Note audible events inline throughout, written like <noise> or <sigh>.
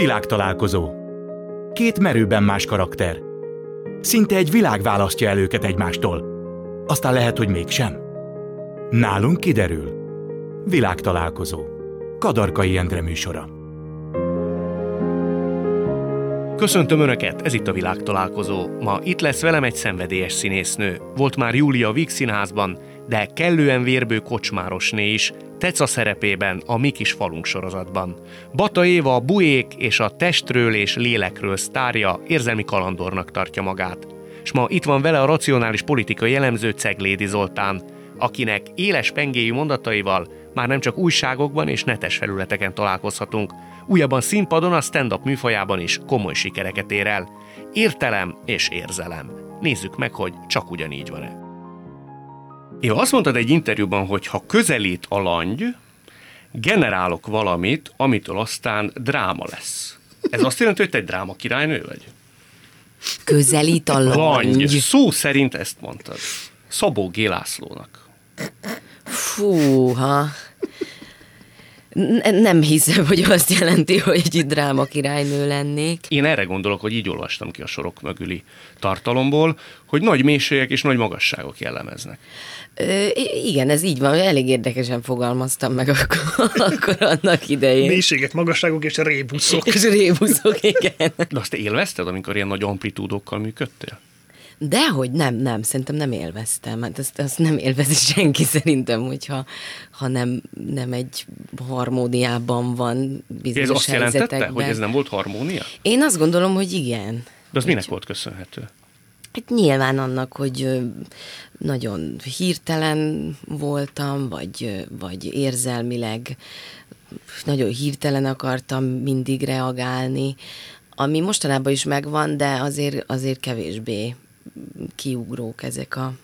Világtalálkozó. Két merőben más karakter. Szinte egy világ választja el őket egymástól. Aztán lehet, hogy mégsem. Nálunk kiderül. Világtalálkozó. Kadarkai Endre műsora. Köszöntöm Önöket, ez itt a világtalálkozó. Ma itt lesz velem egy szenvedélyes színésznő. Volt már Júlia Víg Színházban, de kellően vérbő kocsmárosné is, Teca szerepében a Mi kis falunk sorozatban. Bata Éva a buék és a testről és lélekről sztárja érzelmi kalandornak tartja magát. És ma itt van vele a racionális politikai jellemző Ceglédi Zoltán, akinek éles pengéjű mondataival már nem csak újságokban és netes felületeken találkozhatunk, újabban színpadon a stand-up műfajában is komoly sikereket ér el. Értelem és érzelem. Nézzük meg, hogy csak ugyanígy van-e. Én azt mondtad egy interjúban, hogy ha közelít a langy, generálok valamit, amitől aztán dráma lesz. Ez azt jelenti, hogy te egy dráma királynő vagy? Közelít a langy. langy. Szó szerint ezt mondtad. Szabó Gélászlónak. Fúha. Nem hiszem, hogy azt jelenti, hogy egy dráma királynő lennék. Én erre gondolok, hogy így olvastam ki a sorok mögüli tartalomból, hogy nagy mélységek és nagy magasságok jellemeznek. Ö, igen, ez így van, elég érdekesen fogalmaztam meg akkor, <laughs> akkor annak idején. Mélységek, magasságok és rébuszok. És rébuszok, igen. De azt te élvezted, amikor ilyen nagy amplitúdókkal működtél? Dehogy nem, nem, szerintem nem élveztem. Hát azt, azt nem élvezi <laughs> senki szerintem, hogyha ha nem, nem egy harmóniában van bizonyos Ez azt jelentette, hogy ez nem volt harmónia? Én azt gondolom, hogy igen. De az minek volt köszönhető? Hát nyilván annak, hogy nagyon hirtelen voltam, vagy, vagy érzelmileg nagyon hirtelen akartam mindig reagálni, ami mostanában is megvan, de azért, azért kevésbé kiugrók ezek a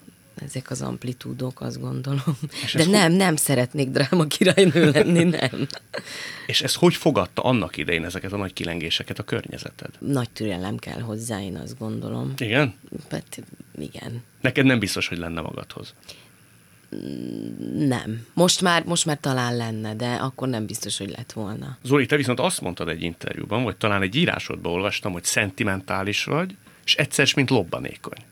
ezek az amplitúdok, azt gondolom. És De nem, hogy... nem szeretnék dráma királynő lenni, nem. És ez hogy fogadta annak idején ezeket a nagy kilengéseket a környezeted? Nagy türelem kell hozzá, én azt gondolom. Igen? Hát, igen. Neked nem biztos, hogy lenne magadhoz? Nem. Most már, most már talán lenne, de akkor nem biztos, hogy lett volna. Zoli, te viszont azt mondtad egy interjúban, vagy talán egy írásodban olvastam, hogy szentimentális vagy, és egyszer, mint lobbanékony.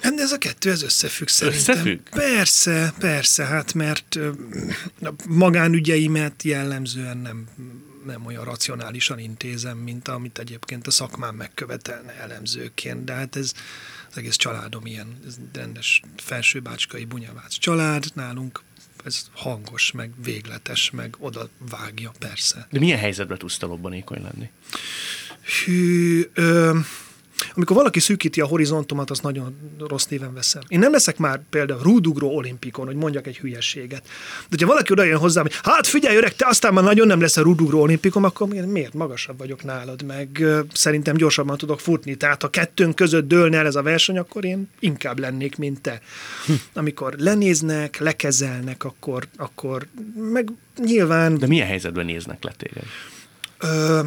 Hát ez a kettő, ez összefügg szerintem. Összefügg? Persze, persze, hát mert a magánügyeimet jellemzően nem, nem olyan racionálisan intézem, mint amit egyébként a szakmám megkövetelne elemzőként, de hát ez az egész családom ilyen, ez rendes felsőbácskai bunyavác család, nálunk ez hangos, meg végletes, meg oda vágja, persze. De milyen helyzetben tudsz te lobbanékony lenni? Hű, ö, amikor valaki szűkíti a horizontomat, az nagyon rossz néven veszem. Én nem leszek már például rúdugró olimpikon, hogy mondjak egy hülyeséget. De ha valaki oda jön hozzám, hogy hát figyelj öreg, te aztán már nagyon nem lesz a rúdugró olimpikon, akkor miért magasabb vagyok nálad, meg szerintem gyorsabban tudok futni. Tehát ha kettőnk között dőlne el ez a verseny, akkor én inkább lennék, mint te. Hm. Amikor lenéznek, lekezelnek, akkor, akkor meg nyilván... De milyen helyzetben néznek le téged? Ö,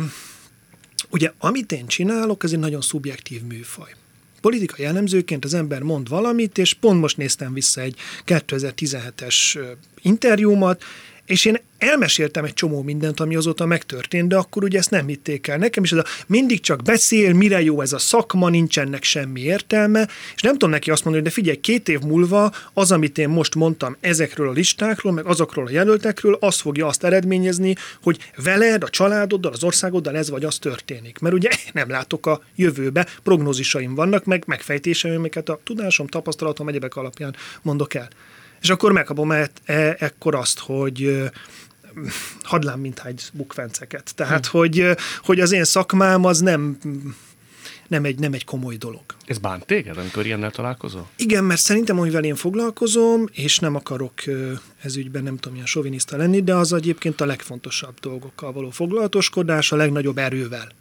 Ugye, amit én csinálok, ez egy nagyon szubjektív műfaj. Politikai jellemzőként az ember mond valamit, és pont most néztem vissza egy 2017-es interjúmat, és én elmeséltem egy csomó mindent, ami azóta megtörtént, de akkor ugye ezt nem hitték el nekem, és ez a mindig csak beszél, mire jó ez a szakma, nincsenek semmi értelme, és nem tudom neki azt mondani, hogy de figyelj, két év múlva az, amit én most mondtam ezekről a listákról, meg azokról a jelöltekről, az fogja azt eredményezni, hogy veled, a családoddal, az országoddal ez vagy az történik. Mert ugye nem látok a jövőbe, prognózisaim vannak, meg megfejtéseim, amiket a tudásom, tapasztalatom, egyebek alapján mondok el. És akkor megkapom e, e, ekkor azt, hogy hadlám minthágy bukfenceket. Tehát, hm. hogy, hogy az én szakmám az nem nem egy, nem egy komoly dolog. Ez bánt téged, amikor ilyennel találkozol? Igen, mert szerintem, amivel én foglalkozom, és nem akarok ez ügyben nem tudom, ilyen soviniszta lenni, de az egyébként a legfontosabb dolgokkal való foglalatoskodás, a legnagyobb erővel.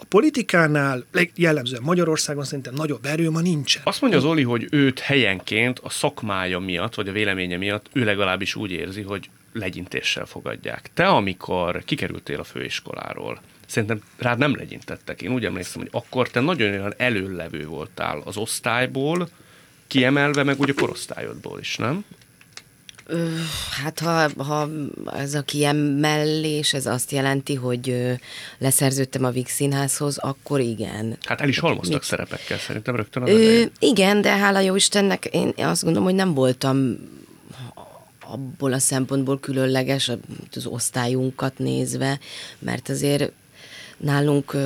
A politikánál, jellemzően Magyarországon szerintem nagyobb erő ma nincsen. Azt mondja az Oli, hogy őt helyenként a szakmája miatt, vagy a véleménye miatt, ő legalábbis úgy érzi, hogy legyintéssel fogadják. Te, amikor kikerültél a főiskoláról, szerintem rád nem legyintettek. Én úgy emlékszem, hogy akkor te nagyon olyan előlevő voltál az osztályból, kiemelve meg úgy a korosztályodból is, nem? Hát ha, ha ez a kiemellés, ez azt jelenti, hogy leszerződtem a Vix Színházhoz, akkor igen. Hát el is halmoztak Mit? szerepekkel szerintem rögtön az Ö, Igen, de hála jó Istennek, én azt gondolom, hogy nem voltam abból a szempontból különleges az osztályunkat nézve, mert azért nálunk,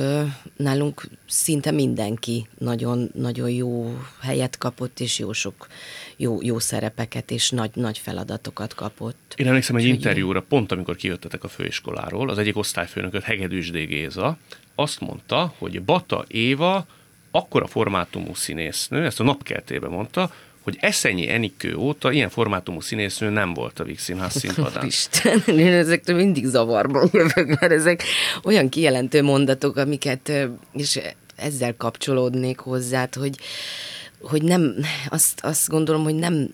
nálunk szinte mindenki nagyon, nagyon jó helyet kapott, és jó sok jó, jó szerepeket, és nagy, nagy feladatokat kapott. Én emlékszem egy interjúra, pont amikor kijöttetek a főiskoláról, az egyik osztályfőnököt, Hegedűs D. Géza, azt mondta, hogy Bata Éva akkora formátumú színésznő, ezt a napkertében mondta, hogy Eszenyi Enikő óta ilyen formátumú színésznő nem volt a Víg színpadán. <laughs> Isten, én ezektől mindig zavarban jövök, mert ezek olyan kijelentő mondatok, amiket, és ezzel kapcsolódnék hozzá, hogy, hogy nem, azt, azt gondolom, hogy nem,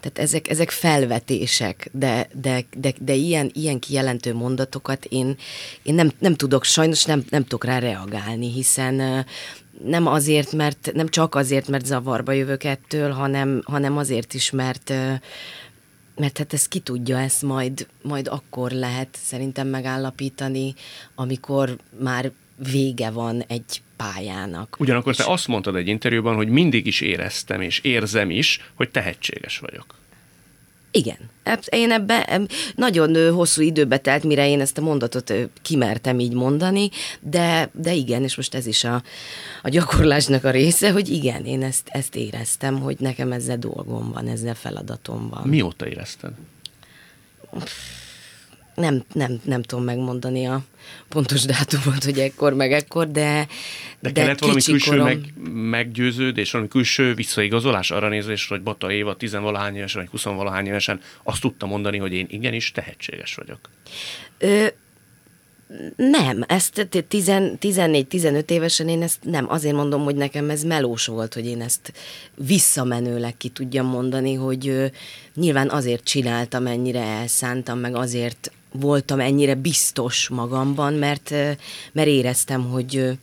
tehát ezek, ezek felvetések, de, de, de, de ilyen, ilyen kijelentő mondatokat én, én nem, nem tudok, sajnos nem, nem tudok rá reagálni, hiszen nem azért, mert nem csak azért, mert zavarba jövök ettől, hanem, hanem azért is, mert mert hát ezt ki tudja, ezt majd, majd akkor lehet szerintem megállapítani, amikor már vége van egy pályának. Ugyanakkor és... te azt mondtad egy interjúban, hogy mindig is éreztem és érzem is, hogy tehetséges vagyok. Igen. Én ebben nagyon hosszú időbe telt, mire én ezt a mondatot kimertem így mondani, de, de igen, és most ez is a, a gyakorlásnak a része, hogy igen, én ezt, ezt éreztem, hogy nekem ezzel dolgom van, ezzel feladatom van. Mióta érezted? Nem, nem, nem tudom megmondani a pontos dátumot, hogy ekkor meg ekkor, de De, de kellett valami külső korom... meg, meggyőződés, valami külső visszaigazolás arra nézésre, hogy Bata Éva tizenvalahány évesen, vagy huszonvalahány évesen azt tudta mondani, hogy én igenis tehetséges vagyok. Ö, nem, ezt 14-15 évesen én ezt nem, azért mondom, hogy nekem ez melós volt, hogy én ezt visszamenőleg ki tudjam mondani, hogy nyilván azért csináltam, ennyire elszántam, meg azért voltam ennyire biztos magamban, mert, mert éreztem, hogy,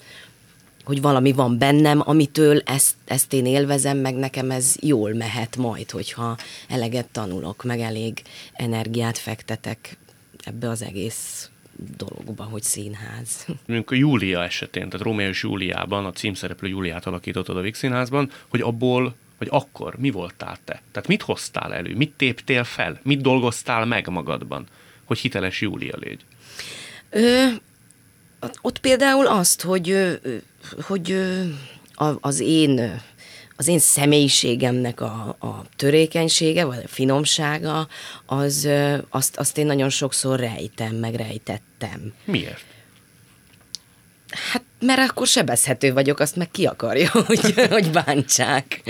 hogy valami van bennem, amitől ezt, ezt én élvezem, meg nekem ez jól mehet majd, hogyha eleget tanulok, meg elég energiát fektetek ebbe az egész dologba, hogy színház. <laughs> Mondjuk a Júlia esetén, tehát Rómeó és Júliában, a címszereplő Júliát alakítottad a Vix Színházban, hogy abból, vagy akkor mi voltál te? Tehát mit hoztál elő? Mit téptél fel? Mit dolgoztál meg magadban? Hogy hiteles Júlia légy? Ö, ott például azt, hogy, hogy az én az én személyiségemnek a, a törékenysége, vagy a finomsága, az, azt, azt én nagyon sokszor rejtem, meg rejtettem. Miért? Hát, mert akkor sebezhető vagyok, azt meg ki akarja, <laughs> hogy, hogy bántsák.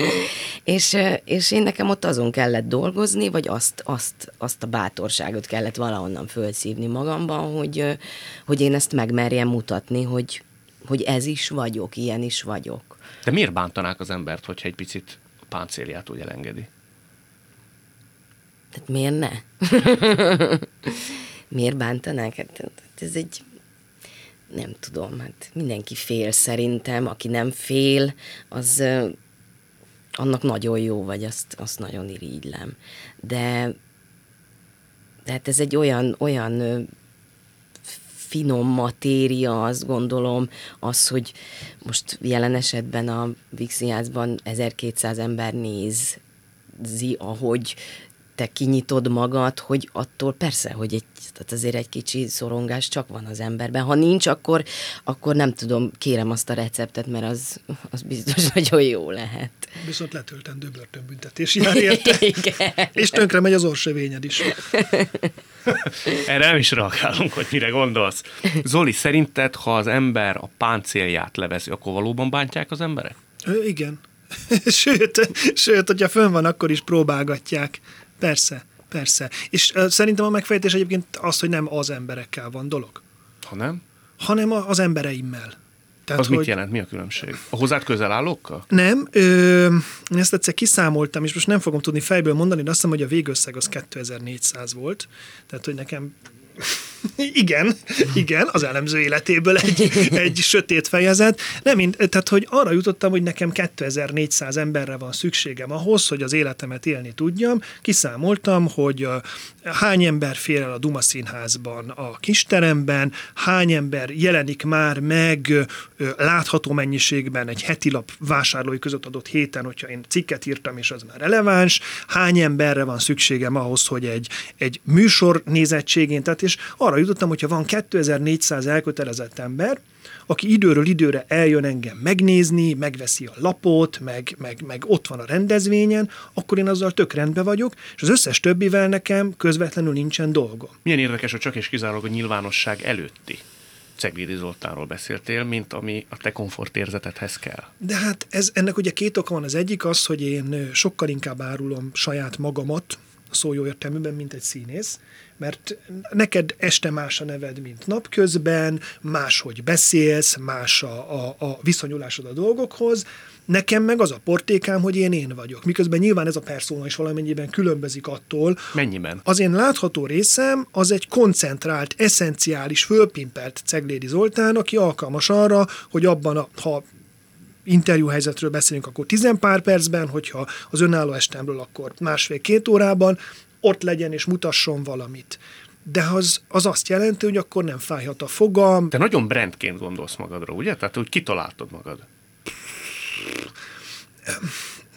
És, és én nekem ott azon kellett dolgozni, vagy azt, azt, azt a bátorságot kellett valahonnan fölszívni magamban, hogy, hogy én ezt megmerjem mutatni, hogy, hogy ez is vagyok, ilyen is vagyok. De miért bántanák az embert, hogyha egy picit a páncélját úgy elengedi? Tehát miért ne? <laughs> miért bántanák? Hát ez egy nem tudom, hát mindenki fél szerintem, aki nem fél, az annak nagyon jó, vagy azt, azt nagyon irigylem. De, de hát ez egy olyan, olyan finom matéria, azt gondolom, az, hogy most jelen esetben a Vixinházban 1200 ember nézi, ahogy te kinyitod magad, hogy attól persze, hogy egy, tehát azért egy kicsi szorongás csak van az emberben. Ha nincs, akkor, akkor nem tudom, kérem azt a receptet, mert az, az biztos nagyon jó lehet. Viszont letöltendő börtönbüntetés jár érte. <laughs> Igen. És tönkre megy az orsövényed is. <laughs> Erre nem is reagálunk, hogy mire gondolsz. Zoli, szerinted, ha az ember a páncélját levezi, akkor valóban bántják az emberek? Ö, igen. <laughs> sőt, sőt, hogyha fönn van, akkor is próbálgatják. Persze, persze. És uh, szerintem a megfejtés egyébként az, hogy nem az emberekkel van dolog. Ha nem? Hanem a, az embereimmel. Tehát, az hogy... mit jelent? Mi a különbség? A hozzád közel állókkal? Nem. Ö, ezt egyszer kiszámoltam, és most nem fogom tudni fejből mondani, de azt hiszem, hogy a végösszeg az 2400 volt. Tehát, hogy nekem igen, igen, az elemző életéből egy, egy sötét fejezet. Nem, én, tehát, hogy arra jutottam, hogy nekem 2400 emberre van szükségem ahhoz, hogy az életemet élni tudjam. Kiszámoltam, hogy hány ember fér el a Duma színházban, a kisteremben, hány ember jelenik már meg látható mennyiségben egy heti lap vásárlói között adott héten, hogyha én cikket írtam, és az már releváns, hány emberre van szükségem ahhoz, hogy egy, egy műsor nézettségén, tehát és arra jutottam, hogyha van 2400 elkötelezett ember, aki időről időre eljön engem megnézni, megveszi a lapot, meg, meg, meg ott van a rendezvényen, akkor én azzal tök rendben vagyok, és az összes többivel nekem közvetlenül nincsen dolgom. Milyen érdekes, hogy csak és kizárólag a nyilvánosság előtti Ceglidi Zoltánról beszéltél, mint ami a te komfortérzetethez kell. De hát ez, ennek ugye két oka van. Az egyik az, hogy én sokkal inkább árulom saját magamat, szó jó értelműben, mint egy színész, mert neked este más a neved, mint napközben, máshogy beszélsz, más a, a, a viszonyulásod a dolgokhoz, Nekem meg az a portékám, hogy én én vagyok. Miközben nyilván ez a persona is valamennyiben különbözik attól. Mennyiben? Az én látható részem az egy koncentrált, eszenciális, fölpimpelt Ceglédi Zoltán, aki alkalmas arra, hogy abban, a, ha interjúhelyzetről beszélünk, akkor tizenpár percben, hogyha az önálló estemről, akkor másfél-két órában, ott legyen és mutasson valamit. De az, az azt jelenti, hogy akkor nem fájhat a fogam. Te nagyon brandként gondolsz magadról, ugye? Tehát, hogy kitaláltad magad.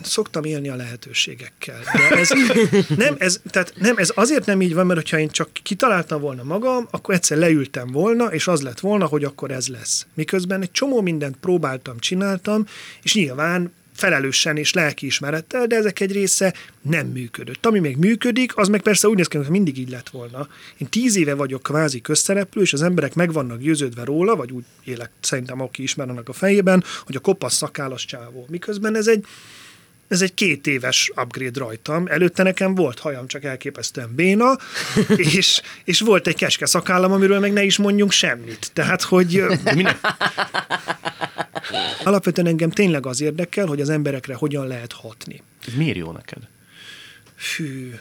Szoktam élni a lehetőségekkel. De ez, <laughs> nem, ez, tehát nem, ez azért nem így van, mert ha én csak kitaláltam volna magam, akkor egyszer leültem volna, és az lett volna, hogy akkor ez lesz. Miközben egy csomó mindent próbáltam, csináltam, és nyilván felelősen és lelkiismerettel, de ezek egy része nem működött. Ami még működik, az meg persze úgy néz ki, hogy mindig így lett volna. Én tíz éve vagyok kvázi közszereplő, és az emberek meg vannak győződve róla, vagy úgy élek szerintem, aki ismer annak a fejében, hogy a kopasz szakállas csávó. Miközben ez egy ez egy két éves upgrade rajtam. Előtte nekem volt hajam, csak elképesztően béna, <laughs> és, és volt egy keske szakállam, amiről meg ne is mondjunk semmit. Tehát, hogy... Alapvetően engem tényleg az érdekel, hogy az emberekre hogyan lehet hatni. Miért jó neked? Fű,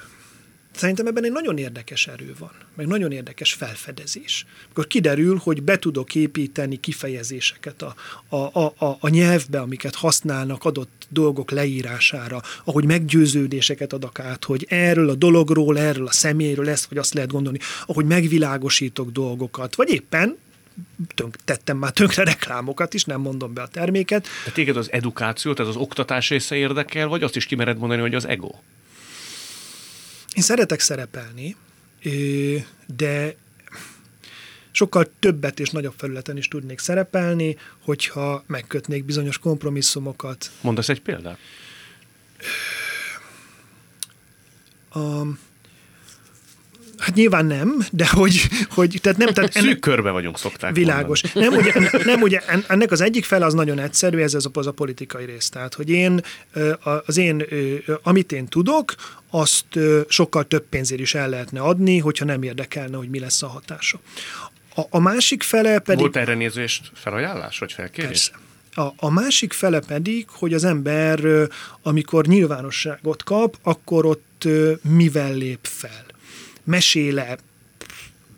Szerintem ebben egy nagyon érdekes erő van, meg nagyon érdekes felfedezés. Akkor kiderül, hogy be tudok építeni kifejezéseket a, a, a, a, nyelvbe, amiket használnak adott dolgok leírására, ahogy meggyőződéseket adok át, hogy erről a dologról, erről a személyről ezt vagy azt lehet gondolni, ahogy megvilágosítok dolgokat, vagy éppen tönk, tettem már tönkre reklámokat is, nem mondom be a terméket. De téged az edukáció, tehát az oktatás része érdekel, vagy azt is kimered mondani, hogy az ego? Én szeretek szerepelni, de sokkal többet és nagyobb felületen is tudnék szerepelni, hogyha megkötnék bizonyos kompromisszumokat. Mondasz egy példát? A, Hát nyilván nem, de hogy... hogy tehát nem, tehát <laughs> ennek, Szűk körbe vagyunk, szokták Világos. Nem ugye, nem ugye, ennek az egyik fel az nagyon egyszerű, ez az a, az a politikai rész. Tehát, hogy én, az én, amit én tudok, azt sokkal több pénzért is el lehetne adni, hogyha nem érdekelne, hogy mi lesz a hatása. A, a másik fele pedig... Volt erre nézést felajánlás, vagy felkérés? Persze. A, a másik fele pedig, hogy az ember, amikor nyilvánosságot kap, akkor ott mivel lép fel meséle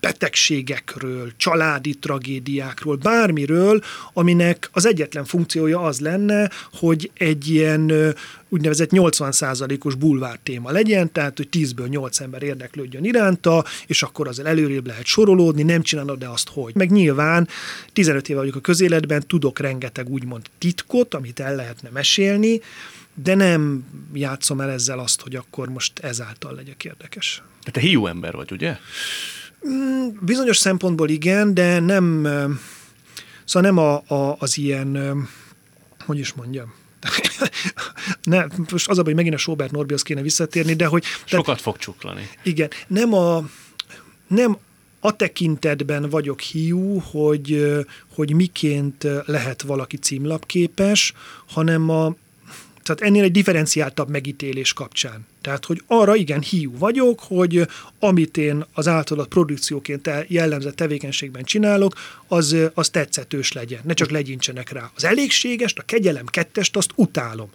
betegségekről, családi tragédiákról, bármiről, aminek az egyetlen funkciója az lenne, hogy egy ilyen úgynevezett 80%-os bulvár téma legyen, tehát hogy 10-ből 8 ember érdeklődjön iránta, és akkor azzal előrébb lehet sorolódni, nem csinálod de azt, hogy. Meg nyilván 15 éve vagyok a közéletben, tudok rengeteg úgymond titkot, amit el lehetne mesélni, de nem játszom el ezzel azt, hogy akkor most ezáltal legyek érdekes. De te hiú ember vagy, ugye? Mm, bizonyos szempontból igen, de nem, szóval nem a, a, az ilyen, hogy is mondjam, <laughs> ne, most az a, hogy megint a Sobert Norbihoz kéne visszatérni, de hogy... Sokat fog csuklani. Igen, nem a, nem a tekintetben vagyok hiú, hogy, hogy miként lehet valaki címlapképes, hanem a, tehát ennél egy differenciáltabb megítélés kapcsán. Tehát, hogy arra igen hiú vagyok, hogy amit én az általat produkcióként jellemzett tevékenységben csinálok, az, az tetszetős legyen. Ne csak legyincsenek rá. Az elégségest, a kegyelem kettest, azt utálom.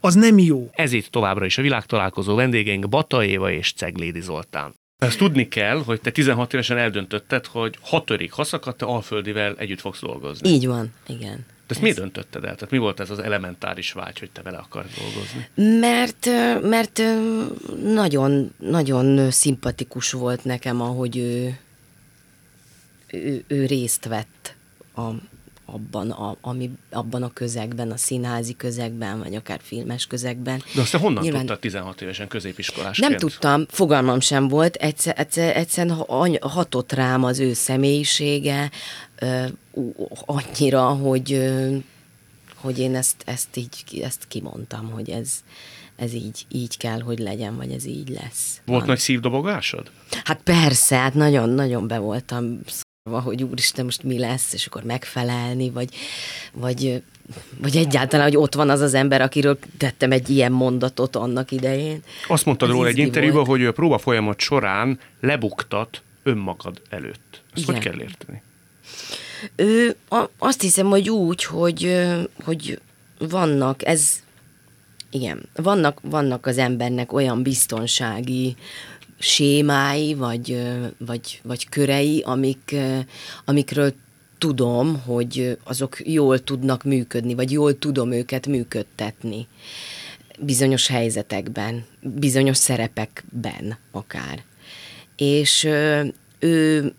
Az nem jó. Ez itt továbbra is a világtalálkozó vendégeink Bata Éva és Ceglédi Zoltán. Ezt tudni kell, hogy te 16 évesen eldöntötted, hogy ha törik, ha szakad, te Alföldivel együtt fogsz dolgozni. Így van, igen. De ezt miért döntötted el? Tehát mi volt ez az elementáris vágy, hogy te vele akarsz dolgozni? Mert, mert nagyon, nagyon szimpatikus volt nekem, ahogy ő, ő, ő részt vett a, abban a, ami, abban a közegben, a színházi közegben, vagy akár filmes közegben. De azt te honnan Nyilván... tudtad 16 évesen középiskolásként? Nem tudtam, fogalmam sem volt, egyszer, egyszer, egyszerűen hatott rám az ő személyisége annyira, hogy, hogy én ezt, ezt így ezt kimondtam, hogy ez, ez így, így kell, hogy legyen, vagy ez így lesz. Volt Van. nagy szívdobogásod? Hát persze, hát nagyon-nagyon be voltam hogy úristen, most mi lesz, és akkor megfelelni, vagy, vagy, vagy egyáltalán, hogy ott van az az ember, akiről tettem egy ilyen mondatot annak idején. Azt mondtad róla egy interjúban, hogy a próba folyamat során lebuktat önmagad előtt. Ezt Igen. hogy kell érteni? Ő, a, azt hiszem, hogy úgy, hogy, hogy vannak, ez igen, vannak, vannak az embernek olyan biztonsági sémái, vagy, vagy, vagy körei, amik, amikről tudom, hogy azok jól tudnak működni, vagy jól tudom őket működtetni bizonyos helyzetekben, bizonyos szerepekben akár. És ő,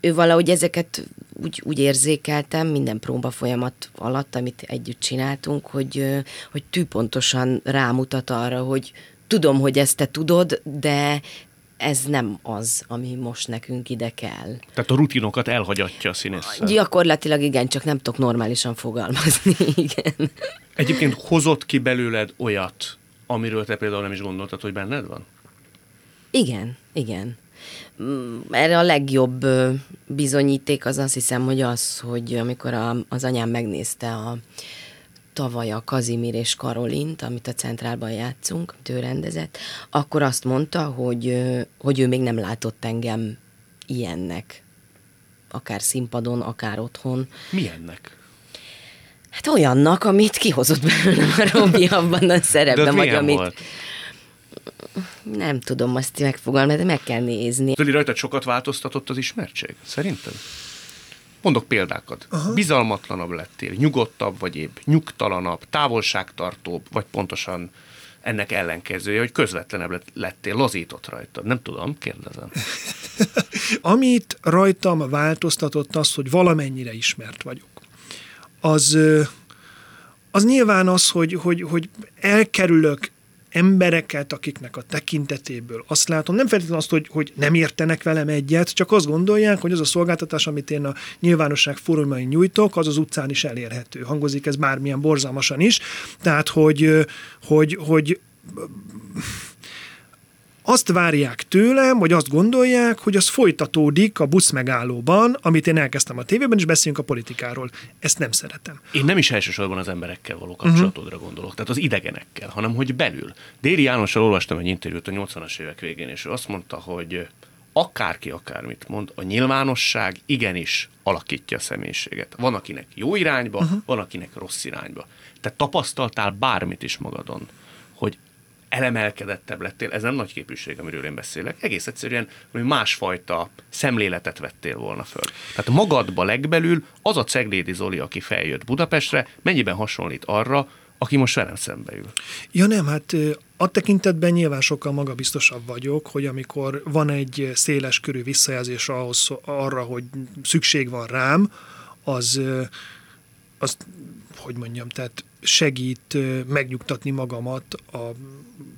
ő valahogy ezeket úgy, úgy érzékeltem minden próba folyamat alatt, amit együtt csináltunk, hogy, hogy tűpontosan rámutat arra, hogy tudom, hogy ezt te tudod, de ez nem az, ami most nekünk ide kell. Tehát a rutinokat elhagyatja a színész. Gyakorlatilag igen, csak nem tudok normálisan fogalmazni, <laughs> igen. Egyébként hozott ki belőled olyat, amiről te például nem is gondoltad, hogy benned van? Igen, igen. Mm, erre a legjobb bizonyíték az azt hiszem, hogy az, hogy amikor a, az anyám megnézte a, tavaly a Kazimir és Karolint, amit a Centrálban játszunk, ő rendezett, akkor azt mondta, hogy, hogy ő még nem látott engem ilyennek. Akár színpadon, akár otthon. Milyennek? Hát olyannak, amit kihozott belőlem a Robi abban a szerepben, vagy amit... Volt? Nem tudom azt megfogalmazni, de meg kell nézni. Zoli, rajta sokat változtatott az ismertség, szerinted? Mondok példákat. Aha. Bizalmatlanabb lettél, nyugodtabb vagy épp, nyugtalanabb, távolságtartóbb, vagy pontosan ennek ellenkezője, hogy közvetlenebb lettél, lazított rajtad. Nem tudom, kérdezem. <laughs> Amit rajtam változtatott az, hogy valamennyire ismert vagyok. Az, az nyilván az, hogy, hogy, hogy elkerülök embereket, akiknek a tekintetéből azt látom, nem feltétlenül azt, hogy, hogy nem értenek velem egyet, csak azt gondolják, hogy az a szolgáltatás, amit én a nyilvánosság fórumain nyújtok, az az utcán is elérhető. Hangozik ez bármilyen borzalmasan is. Tehát, hogy, hogy, hogy azt várják tőlem, vagy azt gondolják, hogy az folytatódik a busz megállóban, amit én elkezdtem a tévében, és beszéljünk a politikáról. Ezt nem szeretem. Én nem is elsősorban az emberekkel való kapcsolatodra uh-huh. gondolok, tehát az idegenekkel, hanem hogy belül. Déri Jánossal olvastam egy interjút a 80-as évek végén, és ő azt mondta, hogy akárki akármit mond, a nyilvánosság igenis alakítja a személyiséget. Van, akinek jó irányba, uh-huh. van, akinek rossz irányba. Te tapasztaltál bármit is magadon, hogy elemelkedettebb lettél, ez nem nagy képűség, amiről én beszélek, egész egyszerűen hogy másfajta szemléletet vettél volna föl. Tehát magadba legbelül az a Ceglédi Zoli, aki feljött Budapestre, mennyiben hasonlít arra, aki most velem szembe ül. Ja nem, hát a tekintetben nyilván sokkal magabiztosabb vagyok, hogy amikor van egy széles körű visszajelzés ahhoz, arra, hogy szükség van rám, az, az hogy mondjam, tehát segít megnyugtatni magamat, a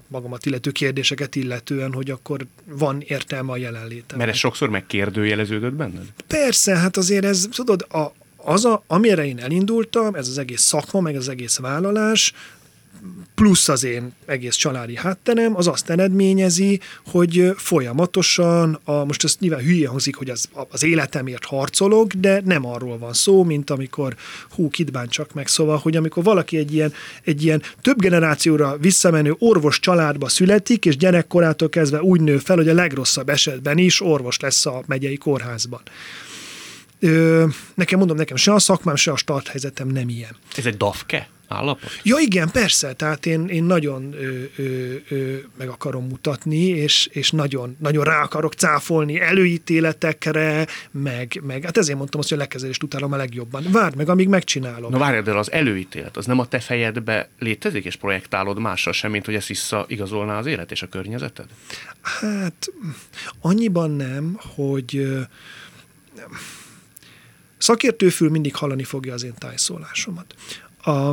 magamat illető kérdéseket illetően, hogy akkor van értelme a jelenlétem. Mert ez sokszor megkérdőjeleződött benned? Persze, hát azért ez, tudod, a, az, a, amire én elindultam, ez az egész szakma, meg az egész vállalás, plusz az én egész családi hátterem, az azt eredményezi, hogy folyamatosan, a, most ez nyilván hülye hangzik, hogy az, az életemért harcolok, de nem arról van szó, mint amikor hú, kit csak meg, szóval, hogy amikor valaki egy ilyen, egy ilyen több generációra visszamenő orvos családba születik, és gyerekkorától kezdve úgy nő fel, hogy a legrosszabb esetben is orvos lesz a megyei kórházban. Ö, nekem mondom, nekem se a szakmám, se a starthelyzetem nem ilyen. Ez egy dafke? Állapot? Ja igen, persze, tehát én, én nagyon ö, ö, ö, meg akarom mutatni, és, és nagyon, nagyon rá akarok cáfolni előítéletekre, meg, meg hát ezért mondtam azt, hogy a lekezelést utálom a legjobban. Várd meg, amíg megcsinálom. Na várjad el, az előítélet, az nem a te fejedbe létezik, és projektálod mással sem, mint hogy ezt visszaigazolná az élet és a környezeted? Hát annyiban nem, hogy ö, szakértőfül mindig hallani fogja az én tájszólásomat a,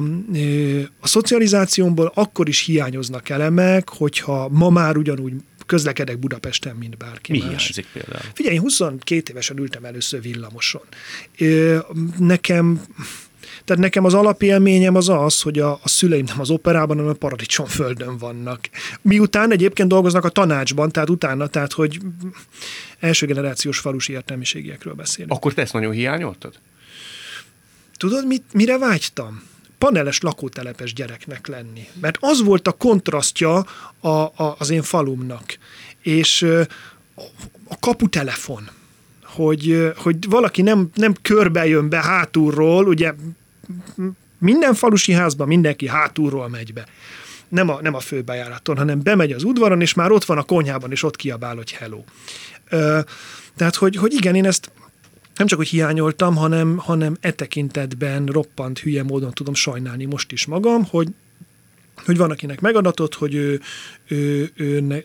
a szocializációmból akkor is hiányoznak elemek, hogyha ma már ugyanúgy közlekedek Budapesten, mint bárki Mi más. hiányzik például? Figyelj, én 22 évesen ültem először villamoson. Nekem tehát nekem az alapélményem az az, hogy a, a szüleim nem az operában, hanem a paradicsom földön vannak. Miután egyébként dolgoznak a tanácsban, tehát utána, tehát hogy első generációs falusi értelmiségiekről beszélünk. Akkor te ezt nagyon hiányoltad? Tudod, mit, mire vágytam? Paneles lakótelepes gyereknek lenni. Mert az volt a kontrasztja a, a, az én falumnak. És a kaputelefon, hogy, hogy valaki nem, nem körbe jön be hátulról, ugye minden falusi házban mindenki hátulról megy be. Nem a, nem a főbejáraton, hanem bemegy az udvaron, és már ott van a konyhában, és ott kiabál, hogy hello. Tehát, hogy, hogy igen, én ezt nem csak, hogy hiányoltam, hanem, hanem e tekintetben roppant hülye módon tudom sajnálni most is magam, hogy hogy van, akinek megadatott, hogy ő, ő, ő ne...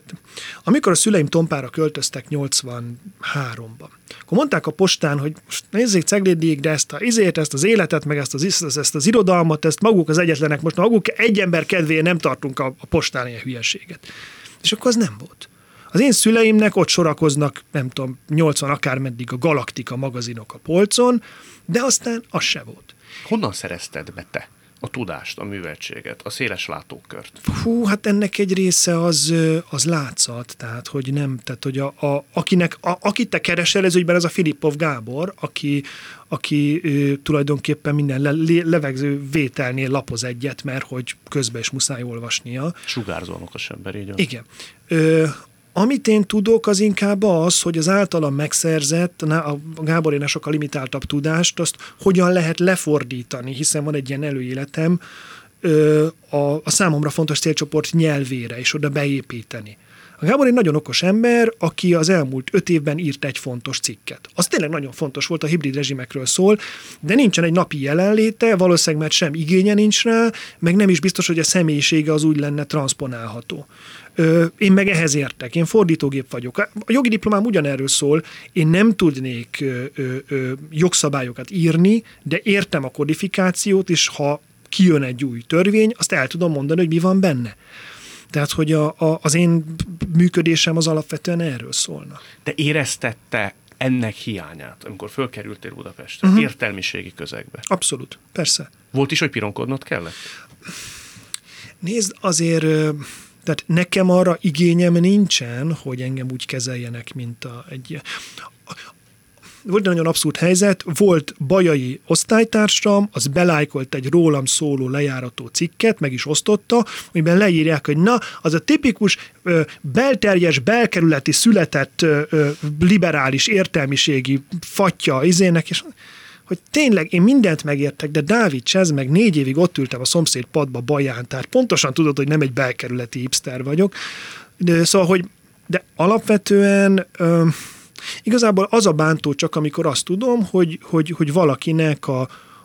Amikor a szüleim Tompára költöztek 83-ban, akkor mondták a postán, hogy most nézzék Ceglédiig, de ezt, a, izét, ezt az életet, meg ezt az, ezt, ezt az irodalmat, ezt maguk az egyetlenek, most maguk egy ember kedvéért nem tartunk a, a postán ilyen hülyeséget. És akkor az nem volt. Az én szüleimnek ott sorakoznak, nem tudom, 80 akármeddig a Galaktika magazinok a polcon, de aztán az se volt. Honnan szerezted be te a tudást, a műveltséget, a széles látókört? Hú, hát ennek egy része az, az látszat, tehát hogy nem, tehát hogy a, a, akinek, a, akit te keresel, ez ügyben ez a Filippov Gábor, aki, aki ő, tulajdonképpen minden le, levegző vételnél lapoz egyet, mert hogy közben is muszáj olvasnia. Sugárzó okos ember, így van. Igen. Ö, amit én tudok, az inkább az, hogy az általam megszerzett, a Gáborénál sokkal limitáltabb tudást, azt hogyan lehet lefordítani, hiszen van egy ilyen előéletem, a, a számomra fontos célcsoport nyelvére, és oda beépíteni. A Gábor egy nagyon okos ember, aki az elmúlt öt évben írt egy fontos cikket. Az tényleg nagyon fontos volt, a hibrid rezsimekről szól, de nincsen egy napi jelenléte, valószínűleg mert sem igénye nincs rá, meg nem is biztos, hogy a személyisége az úgy lenne transponálható. Én meg ehhez értek, én fordítógép vagyok. A jogi diplomám ugyanerről szól, én nem tudnék jogszabályokat írni, de értem a kodifikációt, és ha kijön egy új törvény, azt el tudom mondani, hogy mi van benne. Tehát, hogy a, a, az én működésem az alapvetően erről szólna. De éreztette ennek hiányát, amikor fölkerültél Budapestre, uh-huh. értelmiségi közegbe? Abszolút, persze. Volt is, hogy pironkodnod kellett? Nézd, azért tehát nekem arra igényem nincsen, hogy engem úgy kezeljenek, mint a, egy... Volt egy nagyon abszurd helyzet, volt bajai osztálytársam, az belájkolt egy rólam szóló lejárató cikket, meg is osztotta, amiben leírják, hogy na, az a tipikus ö, belterjes, belkerületi született ö, ö, liberális értelmiségi fatja izének, és hogy tényleg én mindent megértek, de Dávid Csez meg négy évig ott ültem a szomszéd padba baján, tehát pontosan tudod, hogy nem egy belkerületi hipster vagyok. De, szóval, hogy de alapvetően ö, igazából az a bántó csak, amikor azt tudom, hogy, hogy, hogy valakinek a,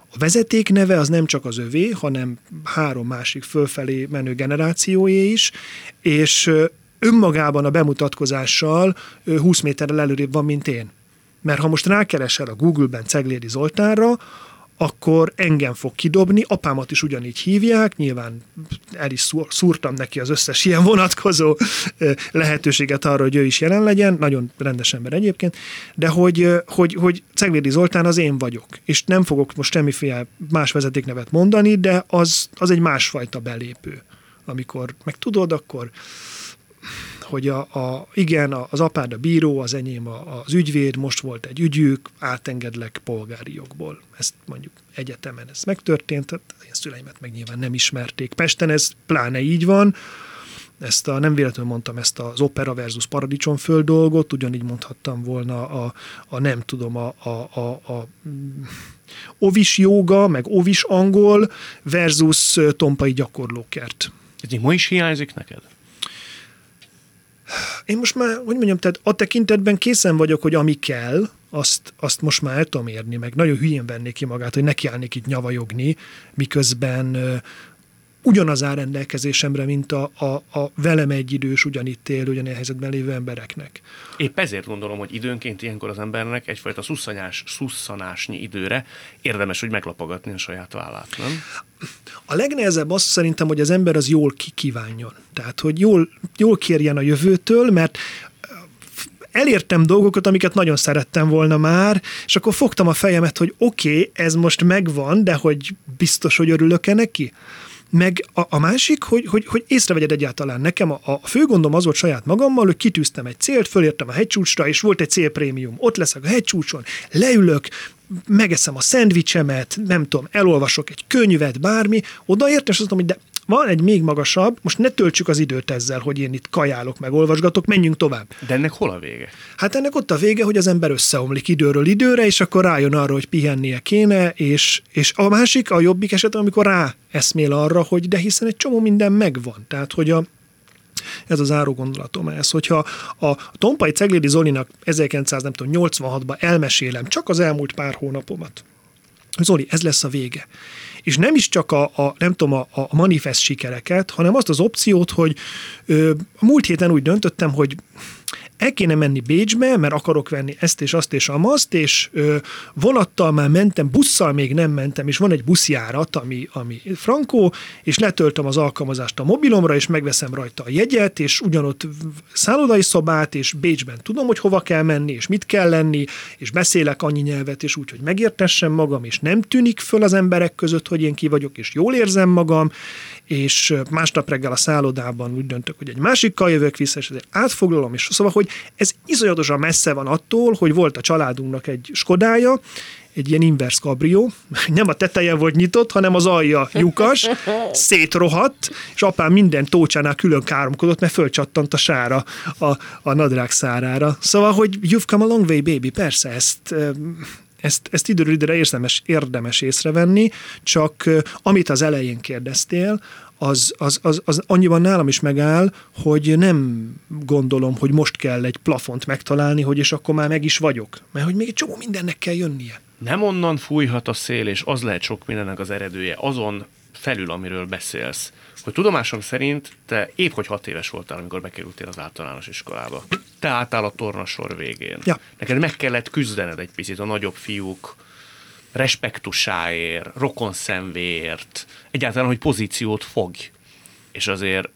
a vezeték neve az nem csak az övé, hanem három másik fölfelé menő generációé is, és önmagában a bemutatkozással 20 méterrel előrébb van, mint én. Mert ha most rákeresel a Google-ben Ceglédi Zoltánra, akkor engem fog kidobni, apámat is ugyanígy hívják, nyilván el is szúrtam neki az összes ilyen vonatkozó lehetőséget arra, hogy ő is jelen legyen, nagyon rendes ember egyébként, de hogy, hogy, hogy Ceglédi Zoltán az én vagyok, és nem fogok most semmiféle más vezetéknevet mondani, de az, az egy másfajta belépő. Amikor meg tudod, akkor hogy a, a, igen, az apád a bíró, az enyém a, az ügyvéd, most volt egy ügyük, átengedlek polgári jogból. Ezt mondjuk egyetemen ez megtörtént, tehát én szüleimet meg nyilván nem ismerték. Pesten ez pláne így van, ezt a, nem véletlenül mondtam ezt az opera versus paradicsomföld dolgot, ugyanígy mondhattam volna a, a nem tudom, a, a, a, a ovis joga, meg ovis angol versus tompai gyakorlókert. Ez még ma is hiányzik neked? Én most már, hogy mondjam, tehát a tekintetben készen vagyok, hogy ami kell, azt, azt most már el tudom érni, meg nagyon hülyén vennék ki magát, hogy nekiállnék itt nyavajogni, miközben ugyanaz áll rendelkezésemre, mint a, a, a velem egy idős, ugyanitt él, ugyanilyen helyzetben lévő embereknek. Épp ezért gondolom, hogy időnként ilyenkor az embernek egyfajta szusszanyás, szusszanásnyi időre érdemes, hogy meglapogatni a saját vállát, nem? A legnehezebb az szerintem, hogy az ember az jól kikívánjon. Tehát, hogy jól, jól kérjen a jövőtől, mert elértem dolgokat, amiket nagyon szerettem volna már, és akkor fogtam a fejemet, hogy oké, okay, ez most megvan, de hogy biztos, hogy örülök-e neki? Meg a, a másik, hogy, hogy, hogy észrevegyed egyáltalán. Nekem a, a fő gondom az volt saját magammal, hogy kitűztem egy célt, fölértem a hegycsúcsra, és volt egy célprémium. Ott leszek a hegycsúcson, leülök, megeszem a szendvicsemet, nem tudom, elolvasok egy könyvet, bármi, odaértem, és azt mondom, hogy de van egy még magasabb, most ne töltsük az időt ezzel, hogy én itt kajálok, meg olvasgatok, menjünk tovább. De ennek hol a vége? Hát ennek ott a vége, hogy az ember összeomlik időről időre, és akkor rájön arra, hogy pihennie kéne, és, és a másik, a jobbik eset, amikor rá eszmél arra, hogy de hiszen egy csomó minden megvan. Tehát, hogy a, ez az áró gondolatom ez, hogyha a Tompai Ceglédi Zolinak 1986-ban elmesélem csak az elmúlt pár hónapomat, Zoli, ez lesz a vége. És nem is csak a, a nem tudom, a, a manifest sikereket, hanem azt az opciót, hogy ö, a múlt héten úgy döntöttem, hogy el kéne menni Bécsbe, mert akarok venni ezt és azt és amazt, és ö, vonattal már mentem, busszal még nem mentem, és van egy buszjárat, ami, ami frankó, és letöltöm az alkalmazást a mobilomra, és megveszem rajta a jegyet, és ugyanott szállodai szobát, és Bécsben tudom, hogy hova kell menni, és mit kell lenni, és beszélek annyi nyelvet, és úgy, hogy megértessem magam, és nem tűnik föl az emberek között, hogy én ki vagyok, és jól érzem magam, és másnap reggel a szállodában úgy döntök, hogy egy másikkal jövök vissza, és ezért átfoglalom, és szóval, hogy ez iszonyatosan messze van attól, hogy volt a családunknak egy Skodája, egy ilyen inverse cabrio, <laughs> nem a teteje volt nyitott, hanem az alja lyukas, <laughs> szétrohadt, és apám minden tócsánál külön káromkodott, mert fölcsattant a sára a, a nadrág szárára. Szóval, hogy you've come a long way, baby, persze, ezt ezt, ezt időről időre érdemes, érdemes észrevenni, csak amit az elején kérdeztél, az, az, az, az annyiban nálam is megáll, hogy nem gondolom, hogy most kell egy plafont megtalálni, hogy és akkor már meg is vagyok. Mert hogy még egy csomó mindennek kell jönnie. Nem onnan fújhat a szél, és az lehet sok mindennek az eredője, azon felül, amiről beszélsz. Hogy tudomásom szerint te épp hogy hat éves voltál, amikor bekerültél az általános iskolába. Te álltál a tornasor végén. Ja. Neked meg kellett küzdened egy picit a nagyobb fiúk respektusáért, rokonszenvéért, egyáltalán, hogy pozíciót fog. És azért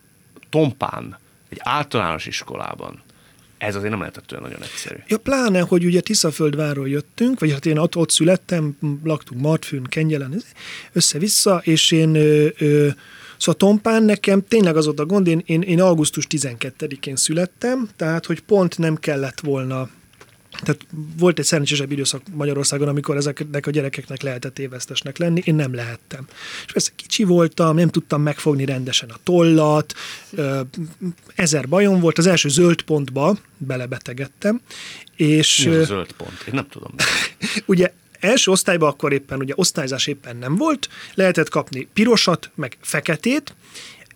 Tompán, egy általános iskolában, ez azért nem lehetett olyan nagyon egyszerű. Ja, pláne, hogy ugye Tiszaföldváról jöttünk, vagy hát én ott, ott születtem, laktunk Martfűn, Kengyelen, össze-vissza, és én ö, ö, Szóval Tompán nekem tényleg az ott a gond, én, én, én augusztus 12-én születtem, tehát hogy pont nem kellett volna tehát volt egy szerencsésebb időszak Magyarországon, amikor ezeknek a gyerekeknek lehetett évesztesnek lenni, én nem lehettem. És persze kicsi voltam, nem tudtam megfogni rendesen a tollat, ezer bajom volt, az első zöld pontba belebetegedtem, és... Mi a zöld pont? Én nem tudom. <laughs> ugye első osztályban akkor éppen, ugye osztályzás éppen nem volt, lehetett kapni pirosat, meg feketét,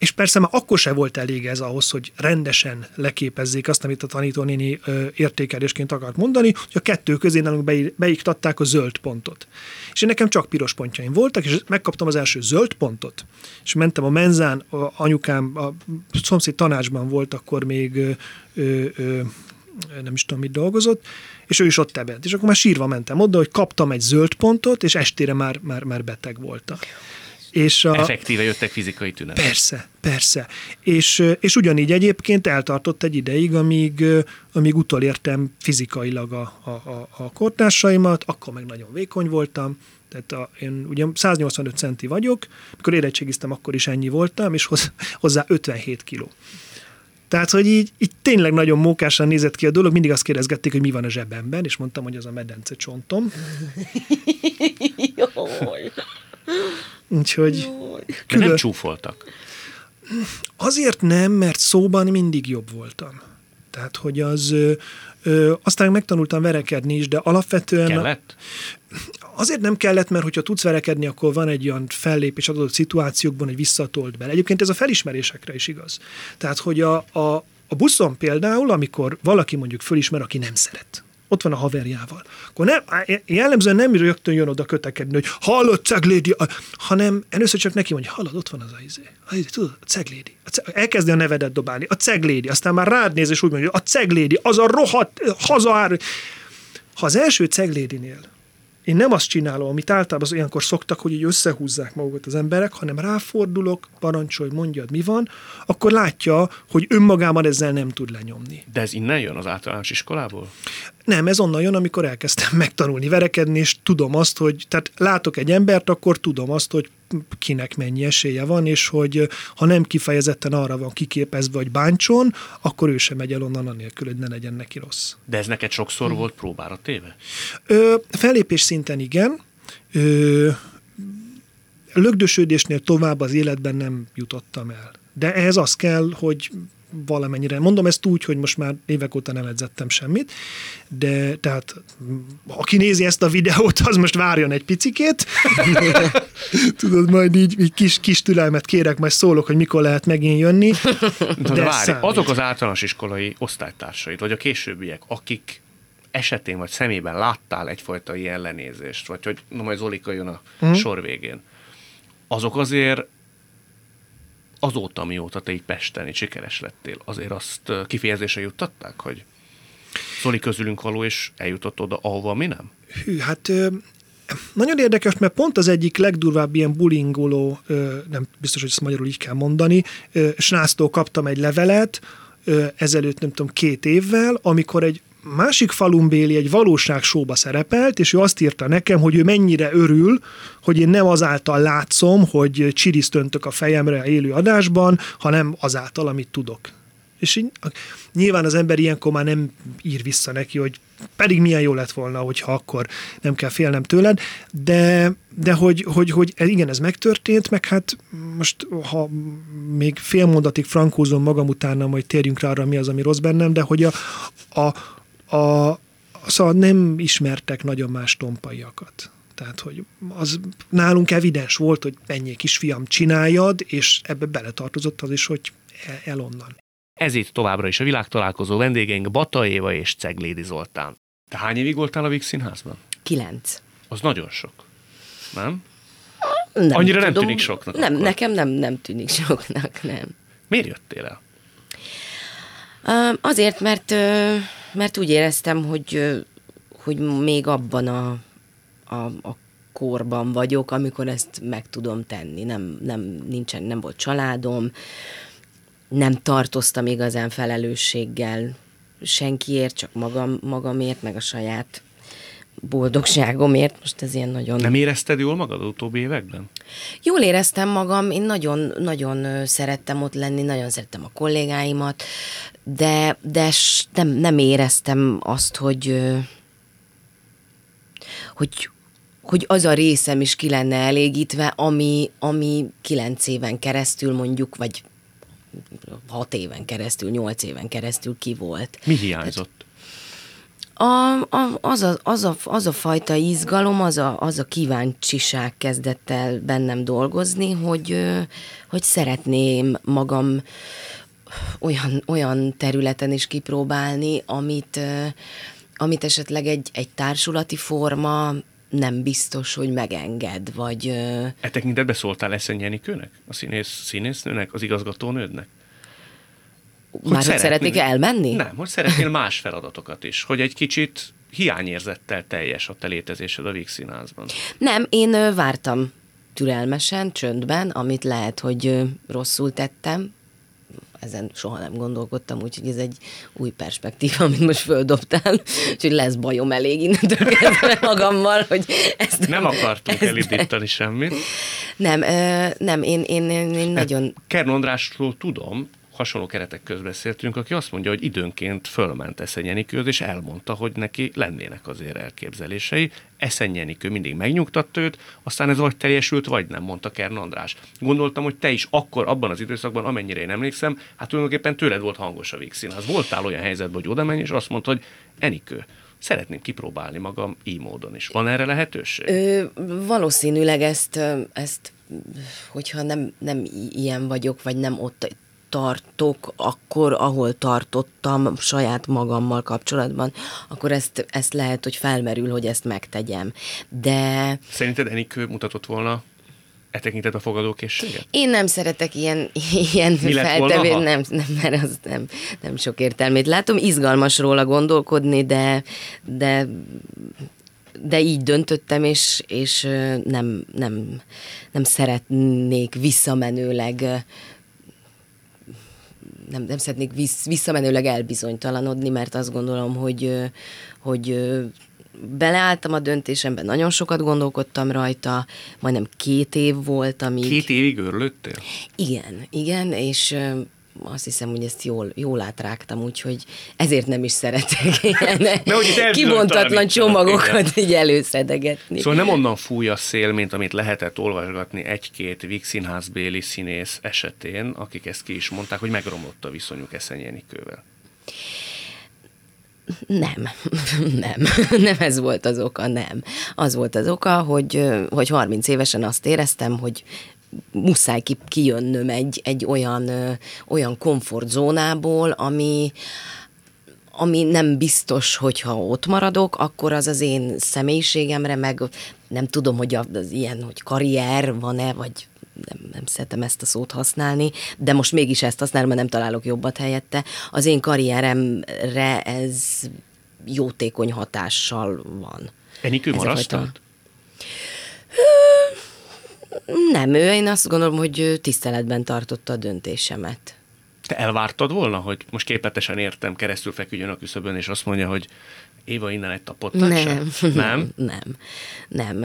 és persze már akkor se volt elég ez ahhoz, hogy rendesen leképezzék azt, amit a tanítónéni értékelésként akart mondani, hogy a kettő közé nálunk beiktatták a zöld pontot. És én nekem csak piros pontjaim voltak, és megkaptam az első zöld pontot, és mentem a menzán, a anyukám a szomszéd tanácsban volt akkor még ö, ö, nem is tudom, mit dolgozott, és ő is ott ebben. És akkor már sírva mentem oda, hogy kaptam egy zöld pontot, és estére már, már, már beteg voltam. És a, Effektíve jöttek fizikai tünetek. Persze, persze. És, és ugyanígy egyébként eltartott egy ideig, amíg, amíg utolértem fizikailag a, a, a, a kortársaimat, akkor meg nagyon vékony voltam, tehát a, én ugye 185 centi vagyok, mikor érettségiztem, akkor is ennyi voltam, és hozzá 57 kiló. Tehát, hogy így, így tényleg nagyon mókásan nézett ki a dolog, mindig azt kérdezgették, hogy mi van a zsebemben, és mondtam, hogy az a medence csontom. <laughs> Úgyhogy... Külön... nem csúfoltak. Azért nem, mert szóban mindig jobb voltam. Tehát, hogy az... Ö, aztán megtanultam verekedni is, de alapvetően... Kellett? Azért nem kellett, mert hogyha tudsz verekedni, akkor van egy olyan fellépés adott szituációkban, hogy visszatolt bele. Egyébként ez a felismerésekre is igaz. Tehát, hogy a, a, a buszon például, amikor valaki mondjuk fölismer, aki nem szeret, ott van a haverjával. Akkor nem, jellemzően nem rögtön jön oda kötekedni, hogy hallod, ceglédi, hanem először csak neki mondja, hallod, ott van az a izé. A izé tudod, a ceglédi. A ceg, elkezdi a nevedet dobálni, a ceglédi, aztán már rád néz, és úgy mondja, a ceglédi, az a rohadt hazaár. Ha az első ceglédinél én nem azt csinálom, amit általában az olyankor szoktak, hogy így összehúzzák magukat az emberek, hanem ráfordulok, parancsolj, mondjad, mi van, akkor látja, hogy önmagában ezzel nem tud lenyomni. De ez innen jön az általános iskolából? Nem, ez onnan jön, amikor elkezdtem megtanulni verekedni, és tudom azt, hogy, tehát látok egy embert, akkor tudom azt, hogy kinek mennyi esélye van, és hogy ha nem kifejezetten arra van kiképezve, vagy bántson, akkor ő sem megy el onnan anélkül, hogy ne legyen neki rossz. De ez neked sokszor hmm. volt próbára téve? Ö, fellépés szinten igen. Ö, lögdösödésnél tovább az életben nem jutottam el. De ehhez az kell, hogy valamennyire. Mondom ezt úgy, hogy most már évek óta nem edzettem semmit, de tehát aki nézi ezt a videót, az most várjon egy picikét. <laughs> Tudod, majd így, így kis, kis türelmet kérek, majd szólok, hogy mikor lehet megint jönni. De, de várj, azok az általános iskolai osztálytársaid, vagy a későbbiek, akik esetén vagy szemében láttál egyfajta ilyen lenézést, vagy hogy no, majd Zolika jön a mm. sor végén, azok azért azóta, mióta te így Pesten sikeres lettél, azért azt kifejezésre juttatták, hogy Zoli közülünk való, és eljutott oda, ahova mi nem? Hű, hát nagyon érdekes, mert pont az egyik legdurvább ilyen bullyingoló, nem biztos, hogy ezt magyarul így kell mondani, sráctól kaptam egy levelet, ezelőtt nem tudom, két évvel, amikor egy másik falumbéli egy valóságsóba szerepelt, és ő azt írta nekem, hogy ő mennyire örül, hogy én nem azáltal látszom, hogy csiriszt öntök a fejemre a élő adásban, hanem azáltal, amit tudok. És így, nyilván az ember ilyenkor már nem ír vissza neki, hogy pedig milyen jó lett volna, hogyha akkor nem kell félnem tőled, de, de hogy, hogy, hogy igen, ez megtörtént, meg hát most, ha még fél mondatig frankózom magam utána, majd térjünk rá arra, mi az, ami rossz bennem, de hogy a, a, a, szóval nem ismertek nagyon más tompaiakat. Tehát, hogy az nálunk evidens volt, hogy ennyi kisfiam csináljad, és ebbe beletartozott az is, hogy el, el onnan. Ez itt továbbra is a világtalálkozó vendégeink Bata Éva és Ceglédi Zoltán. Te hány évig voltál a Víg Színházban? Kilenc. Az nagyon sok. Nem? Nem Annyira tudom. nem tűnik soknak. Nem, akkor. nekem nem, nem tűnik soknak, nem. Miért jöttél el? Azért, mert, mert úgy éreztem, hogy, hogy még abban a, a, a korban vagyok, amikor ezt meg tudom tenni. Nem, nem, nincsen, nem volt családom, nem tartoztam igazán felelősséggel senkiért, csak magam, magamért, meg a saját boldogságomért. Most ez ilyen nagyon... Nem érezted jól magad utóbbi években? Jól éreztem magam, én nagyon, nagyon szerettem ott lenni, nagyon szerettem a kollégáimat, de, de nem, nem éreztem azt, hogy, hogy, hogy az a részem is ki lenne elégítve, ami, ami kilenc éven keresztül mondjuk, vagy hat éven keresztül, nyolc éven keresztül ki volt. Mi hiányzott? A, a, az, a, az, a, az a fajta izgalom, az a, az a kíváncsiság kezdett el bennem dolgozni, hogy, hogy szeretném magam olyan, olyan területen is kipróbálni, amit, amit esetleg egy, egy társulati forma nem biztos, hogy megenged, vagy... E tekintetben szóltál Eszen Jenikőnek? A színész, színésznőnek? Az igazgatónődnek? Hogy Már hogy szeretnék elmenni? Nem, hogy szeretnél más feladatokat is, hogy egy kicsit hiányérzettel teljes a te létezésed a Vígszínházban. Nem, én vártam türelmesen, csöndben, amit lehet, hogy rosszul tettem, ezen soha nem gondolkodtam, úgyhogy ez egy új perspektíva, <laughs> amit most földobtál, úgyhogy lesz bajom elég innentől kezdve <laughs> magammal, hogy ezt nem akartunk ezt elindítani semmit. Nem, nem, én, én, én, én nagyon... Kern Andrásról tudom, hasonló keretek között beszéltünk, aki azt mondja, hogy időnként fölment Eszenyenikőhöz, és elmondta, hogy neki lennének azért elképzelései. Eszenyenikő mindig megnyugtatta őt, aztán ez vagy teljesült, vagy nem, mondta Kern András. Gondoltam, hogy te is akkor, abban az időszakban, amennyire én emlékszem, hát tulajdonképpen tőled volt hangos a Vígszínház. Voltál olyan helyzetben, hogy oda menj, és azt mondta, hogy Enikő, szeretném kipróbálni magam így módon is. Van erre lehetőség? Ö, valószínűleg ezt, ezt hogyha nem, nem ilyen vagyok, vagy nem ott tartok akkor, ahol tartottam saját magammal kapcsolatban, akkor ezt, ezt lehet, hogy felmerül, hogy ezt megtegyem. De... Szerinted Enikő mutatott volna e tekintet a fogadókészséget? Én nem szeretek ilyen, ilyen feltevét, nem, nem, mert az nem, nem sok értelmét látom. Izgalmas róla gondolkodni, de, de de így döntöttem, és, és nem, nem, nem szeretnék visszamenőleg nem, nem szeretnék vissz, visszamenőleg elbizonytalanodni, mert azt gondolom, hogy, hogy beleálltam a döntésemben, nagyon sokat gondolkodtam rajta, majdnem két év volt, amíg... Két évig örülöttél? Igen, igen, és azt hiszem, hogy ezt jól, jól átrágtam, úgyhogy ezért nem is szeretek <laughs> ilyen kibontatlan csomagokat így előszedegetni. Szóval nem onnan fúj a szél, mint amit lehetett olvasgatni egy-két Vígszínházbéli színész esetén, akik ezt ki is mondták, hogy megromlott a viszonyuk Eszenyenikővel. Nem, <laughs> nem, <laughs> nem ez volt az oka, nem. Az volt az oka, hogy, hogy 30 évesen azt éreztem, hogy muszáj ki, kijönnöm egy, egy olyan, ö, olyan komfortzónából, ami, ami nem biztos, hogyha ott maradok, akkor az az én személyiségemre, meg nem tudom, hogy az ilyen, hogy karrier van-e, vagy nem, nem szeretem ezt a szót használni, de most mégis ezt használom, mert nem találok jobbat helyette. Az én karrieremre ez jótékony hatással van. Enikő marasztalt? Nem, ő, én azt gondolom, hogy tiszteletben tartotta a döntésemet. Te elvártad volna, hogy most képletesen értem, keresztül feküdjön a küszöbön, és azt mondja, hogy Éva innen egy tapot nem, nem, <laughs> nem, nem.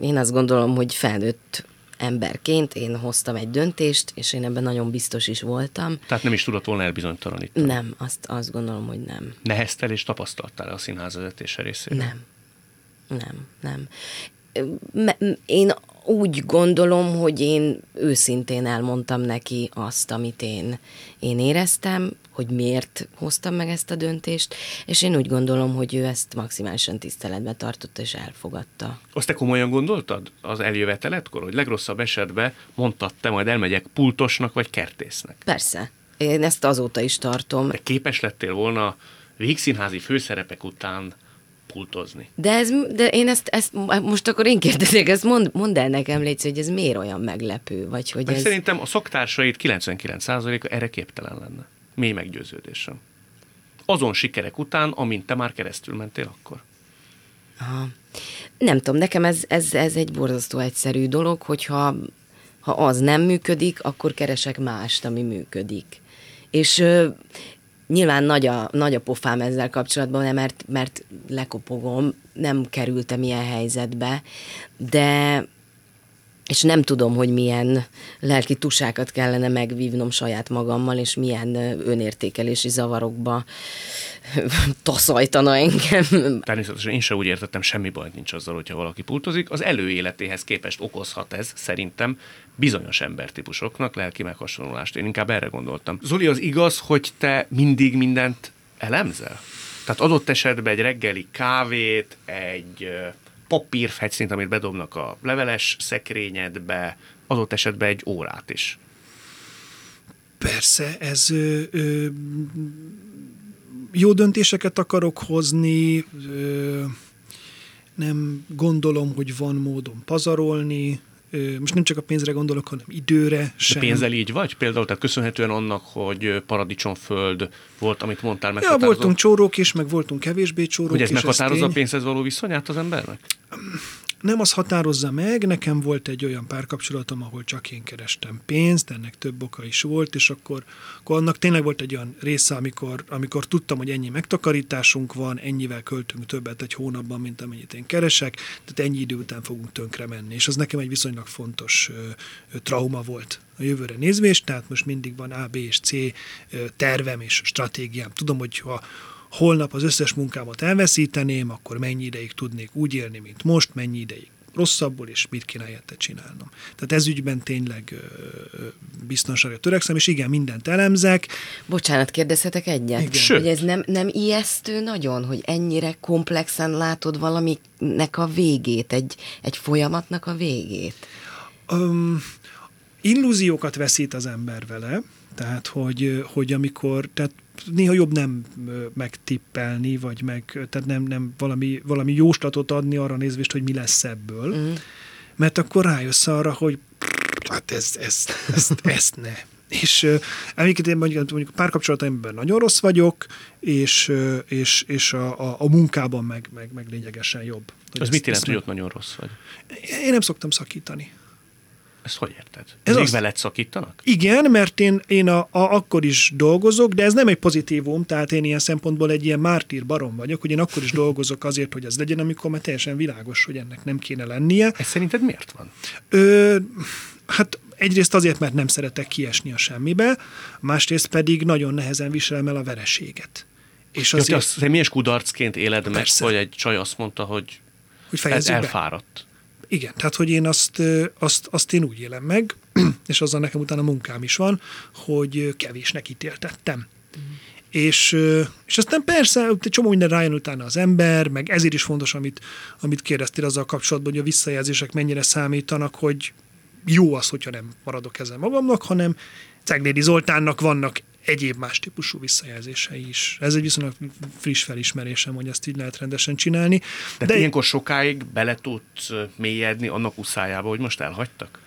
Én azt gondolom, hogy felnőtt emberként én hoztam egy döntést, és én ebben nagyon biztos is voltam. Tehát nem is tudott volna elbizonytalanítani? Nem, azt, azt gondolom, hogy nem. Neheztel és tapasztaltál a színház vezetése részéről? Nem, nem, nem. Én úgy gondolom, hogy én őszintén elmondtam neki azt, amit én, én éreztem, hogy miért hoztam meg ezt a döntést, és én úgy gondolom, hogy ő ezt maximálisan tiszteletbe tartotta és elfogadta. Azt te komolyan gondoltad az eljöveteletkor, hogy legrosszabb esetben mondtad te, majd elmegyek pultosnak vagy kertésznek? Persze. Én ezt azóta is tartom. De képes lettél volna végszínházi főszerepek után pultozni. De, ez, de én ezt, ezt, most akkor én kérdezek, ezt mond, mondd el nekem, Légy, hogy ez miért olyan meglepő? Vagy hogy ez... Szerintem a szoktársait 99%-a erre képtelen lenne. Mély meggyőződésem. Azon sikerek után, amint te már keresztül mentél akkor. Aha. Nem tudom, nekem ez, ez, ez egy borzasztó egyszerű dolog, hogyha ha az nem működik, akkor keresek mást, ami működik. És Nyilván nagy a, nagy a pofám ezzel kapcsolatban, mert, mert lekopogom, nem kerültem ilyen helyzetbe, de és nem tudom, hogy milyen lelki tusákat kellene megvívnom saját magammal, és milyen önértékelési zavarokba <laughs> taszajtana engem. Természetesen én sem úgy értettem, semmi baj nincs azzal, hogyha valaki pultozik. Az előéletéhez képest okozhat ez szerintem bizonyos embertípusoknak lelki meghasonlást. Én inkább erre gondoltam. Zoli, az igaz, hogy te mindig mindent elemzel? Tehát adott esetben egy reggeli kávét, egy papírfegyszínt, amit bedobnak a leveles szekrényedbe, adott esetben egy órát is. Persze, ez ö, ö, jó döntéseket akarok hozni, ö, nem gondolom, hogy van módon pazarolni, most nem csak a pénzre gondolok, hanem időre sem. De pénzzel így vagy? Például, tehát köszönhetően annak, hogy paradicsomföld volt, amit mondtál, meg. Ja, voltunk csórók is, meg voltunk kevésbé csórók Hogy ez meghatározza a pénzhez való viszonyát az embernek? Nem az határozza meg, nekem volt egy olyan párkapcsolatom, ahol csak én kerestem pénzt, ennek több oka is volt, és akkor, akkor annak tényleg volt egy olyan része, amikor, amikor tudtam, hogy ennyi megtakarításunk van, ennyivel költünk többet egy hónapban, mint amennyit én keresek, tehát ennyi idő után fogunk tönkre menni. És az nekem egy viszonylag fontos ö, ö, trauma volt a jövőre nézvés, tehát most mindig van A, B és C tervem és stratégiám. Tudom, hogy ha holnap az összes munkámat elveszíteném, akkor mennyi ideig tudnék úgy élni, mint most, mennyi ideig rosszabbul, és mit kéne helyette csinálnom. Tehát ez ügyben tényleg biztonságra törekszem, és igen, mindent elemzek. Bocsánat, kérdezhetek egyet? Igen. Sőt. Hogy ez nem, nem ijesztő nagyon, hogy ennyire komplexen látod valaminek a végét, egy, egy folyamatnak a végét? Um, illúziókat veszít az ember vele, tehát hogy, hogy amikor, tehát néha jobb nem megtippelni, vagy meg, tehát nem, nem valami, valami jóslatot adni arra nézvést, hogy mi lesz ebből, mm. mert akkor rájössz arra, hogy hát ez, ez, ez, <laughs> ezt ne. És uh, én mondjuk, mondjuk párkapcsolataimban nagyon rossz vagyok, és, uh, és, és a, a, a munkában meg, meg, meg lényegesen jobb. Az mit jelent, hogy ott nagyon rossz vagy? Én nem szoktam szakítani. Ezt hogy érted? Ez Még az... veled szakítanak? Igen, mert én, én a, a, akkor is dolgozok, de ez nem egy pozitívum, tehát én ilyen szempontból egy ilyen mártír barom vagyok, hogy én akkor is dolgozok azért, hogy ez legyen, amikor már teljesen világos, hogy ennek nem kéne lennie. Ez szerinted miért van? Ö, hát egyrészt azért, mert nem szeretek kiesni a semmibe, másrészt pedig nagyon nehezen viselem el a vereséget. És azért... Ja, te azt személyes kudarcként éled meg, hogy egy csaj azt mondta, hogy, hogy ez elfáradt. Igen, tehát hogy én azt, azt, azt én úgy élem meg, <clears throat> és azzal nekem utána munkám is van, hogy kevésnek ítéltettem. Mm. És, és aztán persze csomó minden rájön utána az ember, meg ezért is fontos, amit, amit kérdeztél azzal kapcsolatban, hogy a visszajelzések mennyire számítanak, hogy jó az, hogyha nem maradok ezen magamnak, hanem Ceglédi Zoltánnak vannak egyéb más típusú visszajelzései is. Ez egy viszonylag friss felismerésem, hogy ezt így lehet rendesen csinálni. De, De ilyenkor sokáig bele tudsz mélyedni annak uszájába, hogy most elhagytak?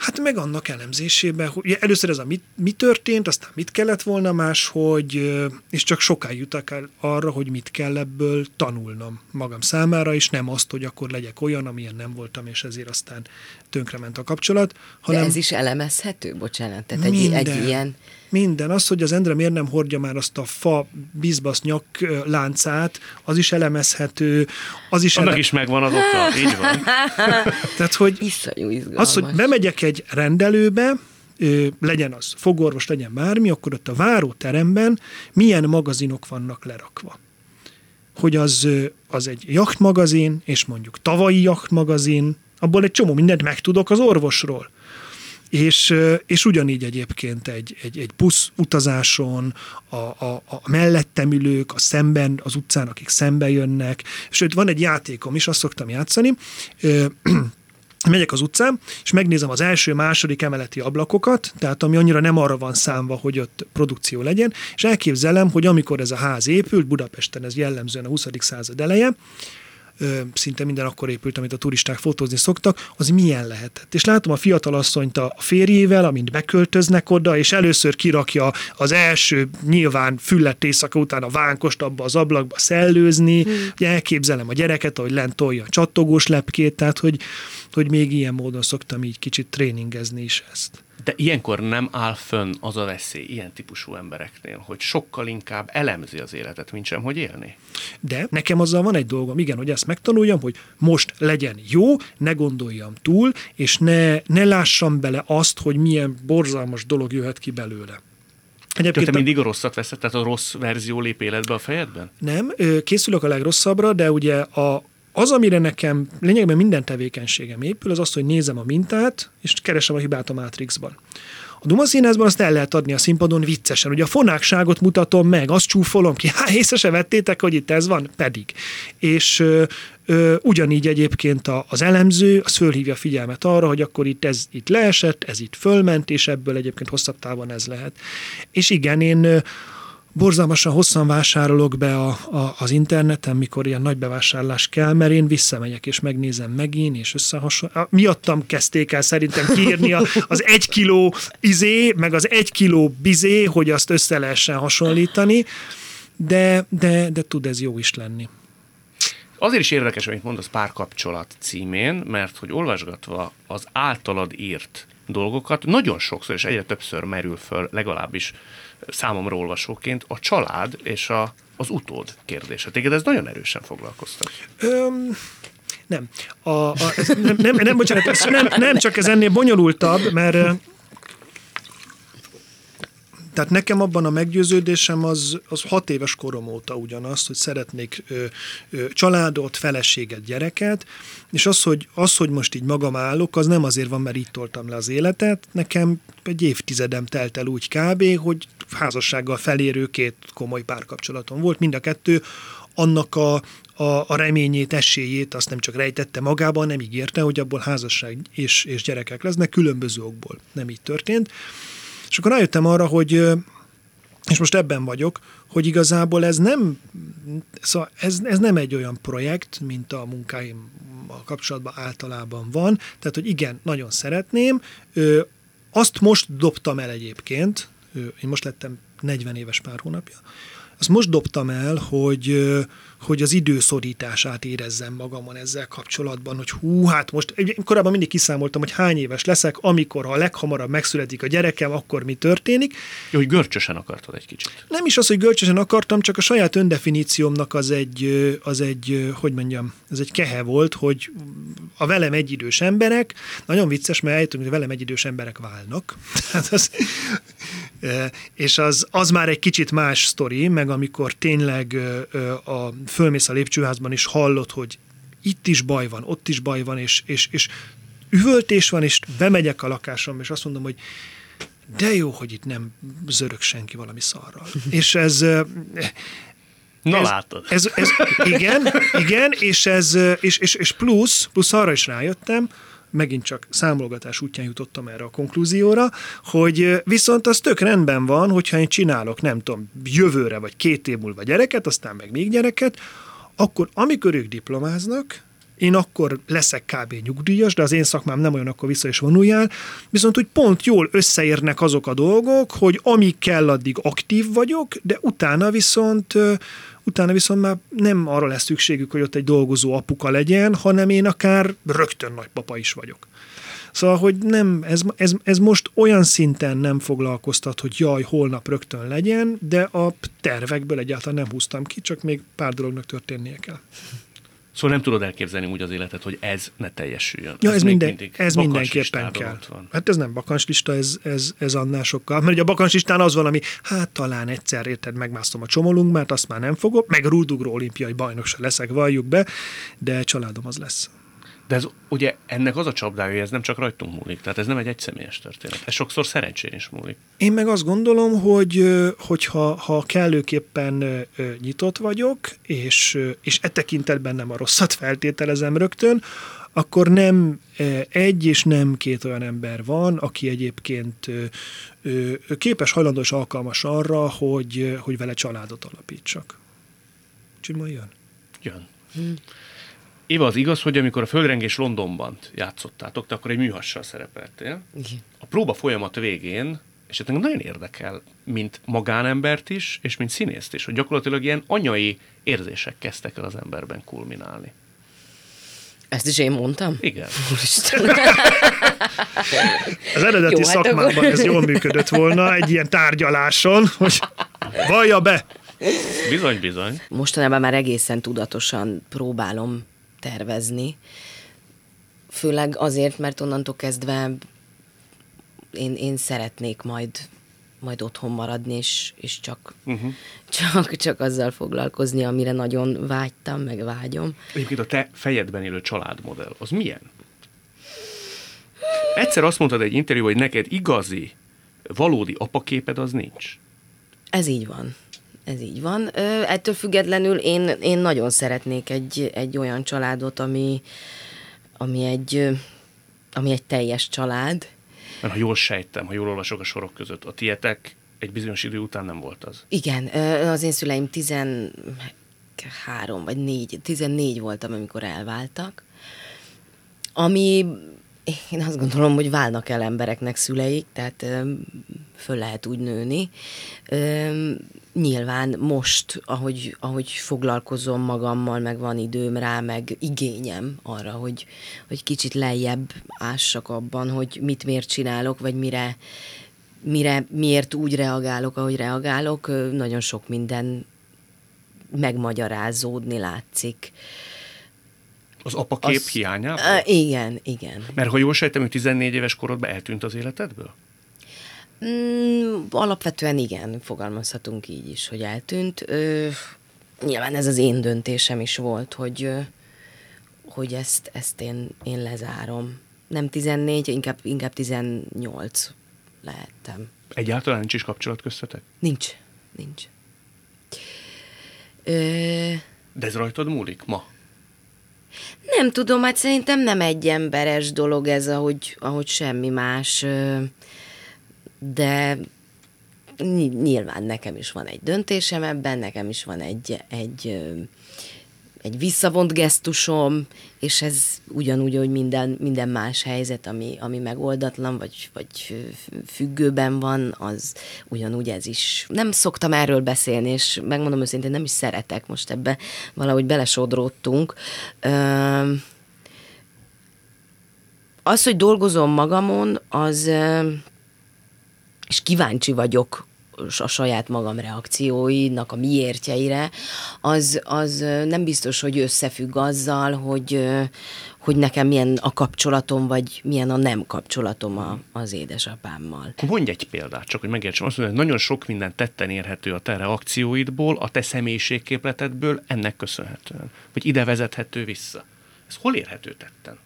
Hát meg annak elemzésében, hogy először ez a mi, mi történt, aztán mit kellett volna más, hogy, és csak sokáig jutak el arra, hogy mit kell ebből tanulnom magam számára, és nem azt, hogy akkor legyek olyan, amilyen nem voltam, és ezért aztán tönkrement a kapcsolat. Hanem De ez is elemezhető, bocsánat, tehát egy, minden, egy ilyen... Minden, az, hogy az Endre miért nem hordja már azt a fa bizbasz nyak láncát, az is elemezhető, az is... Annak ele... is megvan az oka, így van. <laughs> tehát, hogy az, hogy bemegyek egy rendelőbe, legyen az fogorvos, legyen bármi, akkor ott a váróteremben milyen magazinok vannak lerakva. Hogy az, az egy jachtmagazin, és mondjuk tavalyi jachtmagazin, abból egy csomó mindent megtudok az orvosról. És, és ugyanígy egyébként egy, egy, egy busz utazáson, a, a, a mellettem ülők, a szemben, az utcán, akik szembe jönnek. Sőt, van egy játékom is, azt szoktam játszani, <clears throat> megyek az utcán, és megnézem az első, második emeleti ablakokat, tehát ami annyira nem arra van számva, hogy ott produkció legyen, és elképzelem, hogy amikor ez a ház épült, Budapesten ez jellemzően a 20. század eleje, szinte minden akkor épült, amit a turisták fotózni szoktak, az milyen lehetett. És látom a fiatalasszonyt a férjével, amint beköltöznek oda, és először kirakja az első nyilván füllett éjszaka után a vánkost abba az ablakba szellőzni, hmm. hogy elképzelem a gyereket, ahogy lent tolja a csattogós lepkét, tehát hogy, hogy még ilyen módon szoktam így kicsit tréningezni is ezt. De ilyenkor nem áll fönn az a veszély ilyen típusú embereknél, hogy sokkal inkább elemzi az életet, mint sem, hogy élni. De nekem azzal van egy dolgom, igen, hogy ezt megtanuljam, hogy most legyen jó, ne gondoljam túl, és ne, ne lássam bele azt, hogy milyen borzalmas dolog jöhet ki belőle. Egyébként te mindig a rosszat veszed, tehát a rossz verzió lép életbe a fejedben? Nem, készülök a legrosszabbra, de ugye a, az, amire nekem lényegben minden tevékenységem épül, az az, hogy nézem a mintát, és keresem a hibát a Matrixban. A Duma színházban azt el lehet adni a színpadon viccesen. Ugye a fonákságot mutatom meg, azt csúfolom ki, hát észre se vettétek, hogy itt ez van, pedig. És ö, ö, ugyanígy egyébként a, az elemző, az fölhívja figyelmet arra, hogy akkor itt ez itt leesett, ez itt fölment, és ebből egyébként hosszabb távon ez lehet. És igen, én borzalmasan hosszan vásárolok be a, a, az interneten, mikor ilyen nagy bevásárlás kell, mert én visszamegyek és megnézem megint, és összehasonlítom. Miattam kezdték el szerintem kiírni az egy kiló izé, meg az egy kiló bizé, hogy azt össze lehessen hasonlítani, de, de, de tud ez jó is lenni. Azért is érdekes, amit mondasz párkapcsolat címén, mert hogy olvasgatva az általad írt dolgokat nagyon sokszor és egyre többször merül föl, legalábbis számomra olvasóként, a család és a, az utód kérdése. Téged ez nagyon erősen foglalkoztat. Öm, nem. A, a, nem, nem, nem, bocsánat, nem, nem csak ez ennél bonyolultabb, mert tehát nekem abban a meggyőződésem az, az hat éves korom óta ugyanaz, hogy szeretnék ö, ö, családot, feleséget, gyereket, és az hogy, az, hogy most így magam állok, az nem azért van, mert így toltam le az életet, nekem egy évtizedem telt el úgy kb., hogy házassággal felérő két komoly párkapcsolatom volt, mind a kettő annak a, a, a reményét, esélyét azt nem csak rejtette magában, nem ígérte, hogy abból házasság és, és gyerekek lesznek, különböző okból nem így történt. És akkor rájöttem arra, hogy és most ebben vagyok, hogy igazából ez nem, szóval ez, ez nem egy olyan projekt, mint a munkáim a kapcsolatban általában van. Tehát, hogy igen, nagyon szeretném. Azt most dobtam el egyébként, én most lettem 40 éves pár hónapja, azt most dobtam el, hogy, hogy az időszorítását érezzem magamon ezzel kapcsolatban, hogy hú, hát most korábban mindig kiszámoltam, hogy hány éves leszek, amikor ha leghamarabb megszületik a gyerekem, akkor mi történik. Jó, hogy görcsösen akartad egy kicsit. Nem is az, hogy görcsösen akartam, csak a saját öndefiníciómnak az egy, az egy, hogy mondjam, ez egy kehe volt, hogy a velem egyidős emberek, nagyon vicces, mert eljutunk, hogy velem egyidős emberek válnak. <laughs> az, és az, az már egy kicsit más sztori, meg amikor tényleg a fölmész a lépcsőházban, és hallod, hogy itt is baj van, ott is baj van, és, és, és üvöltés van, és bemegyek a lakásom, és azt mondom, hogy de jó, hogy itt nem zörög senki valami szarral. <laughs> és ez... Na ez, látod. Ez, ez, igen, igen, és, ez, és, és, és plusz, plusz arra is rájöttem, megint csak számolgatás útján jutottam erre a konklúzióra, hogy viszont az tök rendben van, hogyha én csinálok, nem tudom, jövőre vagy két év múlva gyereket, aztán meg még gyereket, akkor amikor ők diplomáznak, én akkor leszek kb. nyugdíjas, de az én szakmám nem olyan, akkor vissza is vonuljál, viszont úgy pont jól összeérnek azok a dolgok, hogy amíg kell, addig aktív vagyok, de utána viszont utána viszont már nem arra lesz szükségük, hogy ott egy dolgozó apuka legyen, hanem én akár rögtön nagypapa is vagyok. Szóval, hogy nem, ez, ez, ez most olyan szinten nem foglalkoztat, hogy jaj, holnap rögtön legyen, de a tervekből egyáltalán nem húztam ki, csak még pár dolognak történnie kell. Szóval nem tudod elképzelni úgy az életet, hogy ez ne teljesüljön. Ja, ez, ez, minden, ez mindenképpen kell. Van. Hát ez nem bakancslista, ez, ez, ez annál sokkal. Mert ugye a bakancslistán az valami, hát talán egyszer érted, megmásztom a csomolunk, mert azt már nem fogok, meg rúdugró olimpiai bajnok se leszek, valljuk be, de családom az lesz. De ez ugye ennek az a csapdája, hogy ez nem csak rajtunk múlik, tehát ez nem egy egyszemélyes történet. Ez sokszor szerencsén is múlik. Én meg azt gondolom, hogy, hogy ha, ha kellőképpen nyitott vagyok, és, és e tekintetben nem a rosszat feltételezem rögtön, akkor nem egy és nem két olyan ember van, aki egyébként képes, hajlandó és alkalmas arra, hogy, hogy vele családot alapítsak. Csima jön? Jön. Hmm. Éva, az igaz, hogy amikor a Földrengés Londonban játszottátok, te akkor egy műhassal szerepeltél. Igen. A próba folyamat végén, és ez nagyon érdekel, mint magánembert is, és mint színészt is, hogy gyakorlatilag ilyen anyai érzések kezdtek el az emberben kulminálni. Ezt is én mondtam? Igen. az eredeti Jó, hát szakmában akkor... ez jól működött volna, egy ilyen tárgyaláson, hogy vallja be. Bizony, bizony. Mostanában már egészen tudatosan próbálom tervezni. Főleg azért, mert onnantól kezdve én, én szeretnék majd majd otthon maradni, és, és csak, uh-huh. csak, csak azzal foglalkozni, amire nagyon vágytam, meg vágyom. Egyébként a te fejedben élő családmodell, az milyen? Egyszer azt mondtad egy interjú, hogy neked igazi, valódi apaképed az nincs. Ez így van. Ez így van. Ettől függetlenül én, én nagyon szeretnék egy, egy olyan családot, ami, ami, egy, ami egy teljes család. Mert ha jól sejtem, ha jól olvasok a sorok között, a tietek egy bizonyos idő után nem volt az. Igen, az én szüleim 13 vagy 4, 14 voltam, amikor elváltak. Ami én azt gondolom, hogy válnak el embereknek szüleik, tehát föl lehet úgy nőni. Nyilván most, ahogy, ahogy foglalkozom magammal, meg van időm rá, meg igényem arra, hogy, hogy kicsit lejjebb ássak abban, hogy mit miért csinálok, vagy mire, mire, miért úgy reagálok, ahogy reagálok, nagyon sok minden megmagyarázódni látszik. Az apakép az, hiányában? Uh, igen, igen. Mert ha jól sejtem, hogy 14 éves korodban eltűnt az életedből? Mm, alapvetően igen, fogalmazhatunk így is, hogy eltűnt. Ö, nyilván ez az én döntésem is volt, hogy, hogy ezt, ezt én, én lezárom. Nem 14, inkább, inkább 18 lehettem. Egyáltalán nincs is kapcsolat köztetek? Nincs, nincs. Ö... De ez rajtad múlik ma? Nem tudom, hát szerintem nem egy emberes dolog ez, ahogy, ahogy semmi más, de nyilván nekem is van egy döntésem ebben, nekem is van egy, egy egy visszavont gesztusom, és ez ugyanúgy, hogy minden, minden más helyzet, ami, ami megoldatlan, vagy, vagy függőben van, az ugyanúgy ez is. Nem szoktam erről beszélni, és megmondom őszintén, nem is szeretek most ebbe, valahogy belesodródtunk. Az, hogy dolgozom magamon, az, és kíváncsi vagyok a saját magam reakcióinak a miértjeire, az, az nem biztos, hogy összefügg azzal, hogy, hogy nekem milyen a kapcsolatom, vagy milyen a nem kapcsolatom a, az édesapámmal. Mondj egy példát, csak hogy megértsem. Azt mondja, hogy nagyon sok minden tetten érhető a te reakcióidból, a te személyiségképletedből ennek köszönhetően. Vagy ide vezethető vissza. Ez hol érhető tetten?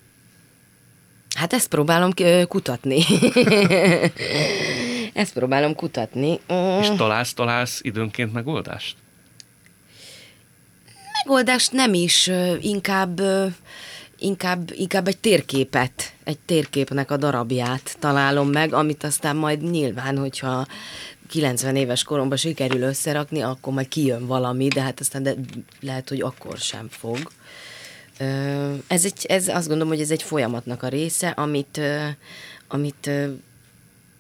Hát ezt próbálom kutatni. <laughs> ezt próbálom kutatni. És találsz, találsz időnként megoldást? Megoldást nem is, inkább, inkább, inkább egy térképet, egy térképnek a darabját találom meg, amit aztán majd nyilván, hogyha 90 éves koromban sikerül összerakni, akkor majd kijön valami, de hát aztán de lehet, hogy akkor sem fog. Ez, egy, ez azt gondolom, hogy ez egy folyamatnak a része, amit, amit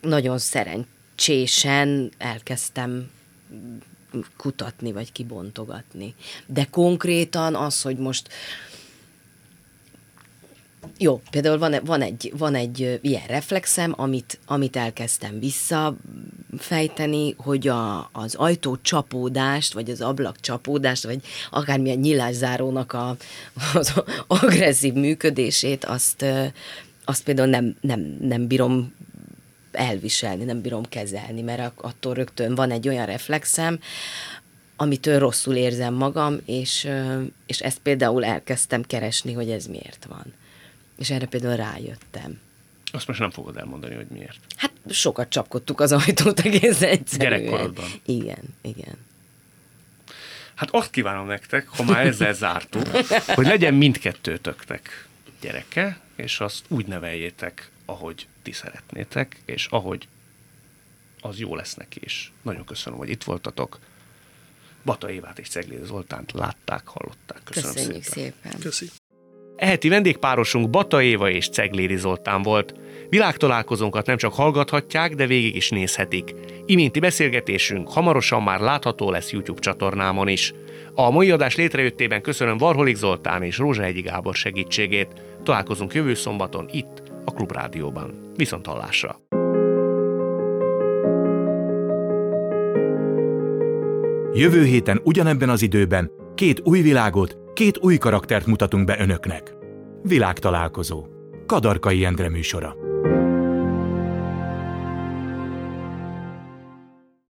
nagyon szerencsésen elkezdtem kutatni, vagy kibontogatni. De konkrétan az, hogy most jó, például van, van, egy, van egy ilyen reflexem, amit, amit elkezdtem visszafejteni, hogy a, az ajtó csapódást, vagy az ablak csapódást, vagy akármilyen nyilászárónak a, az agresszív működését, azt, azt például nem, nem, nem bírom elviselni, nem bírom kezelni, mert attól rögtön van egy olyan reflexem, amitől rosszul érzem magam, és, és ezt például elkezdtem keresni, hogy ez miért van. És erre például rájöttem. Azt most nem fogod elmondani, hogy miért. Hát sokat csapkodtuk az ajtót egész egyszerűen. Gyerekkorodban. Igen, igen. Hát azt kívánom nektek, ha már ezzel zártuk, hogy legyen mindkettőtöknek gyereke, és azt úgy neveljétek, ahogy ti szeretnétek, és ahogy az jó lesz neki is. Nagyon köszönöm, hogy itt voltatok. Bata Évát és Cegléd Zoltánt látták, hallották. Köszönöm Köszönjük szépen. szépen. Köszi. Eheti vendégpárosunk Bata Éva és Ceglédi Zoltán volt. Világtalálkozónkat nem csak hallgathatják, de végig is nézhetik. Iminti beszélgetésünk hamarosan már látható lesz YouTube csatornámon is. A mai adás létrejöttében köszönöm Varholik Zoltán és Egyi Gábor segítségét. Találkozunk jövő szombaton itt, a Klubrádióban. Viszont hallásra! Jövő héten ugyanebben az időben két új világot, két új karaktert mutatunk be önöknek. Világtalálkozó. Kadarkai Endre műsora.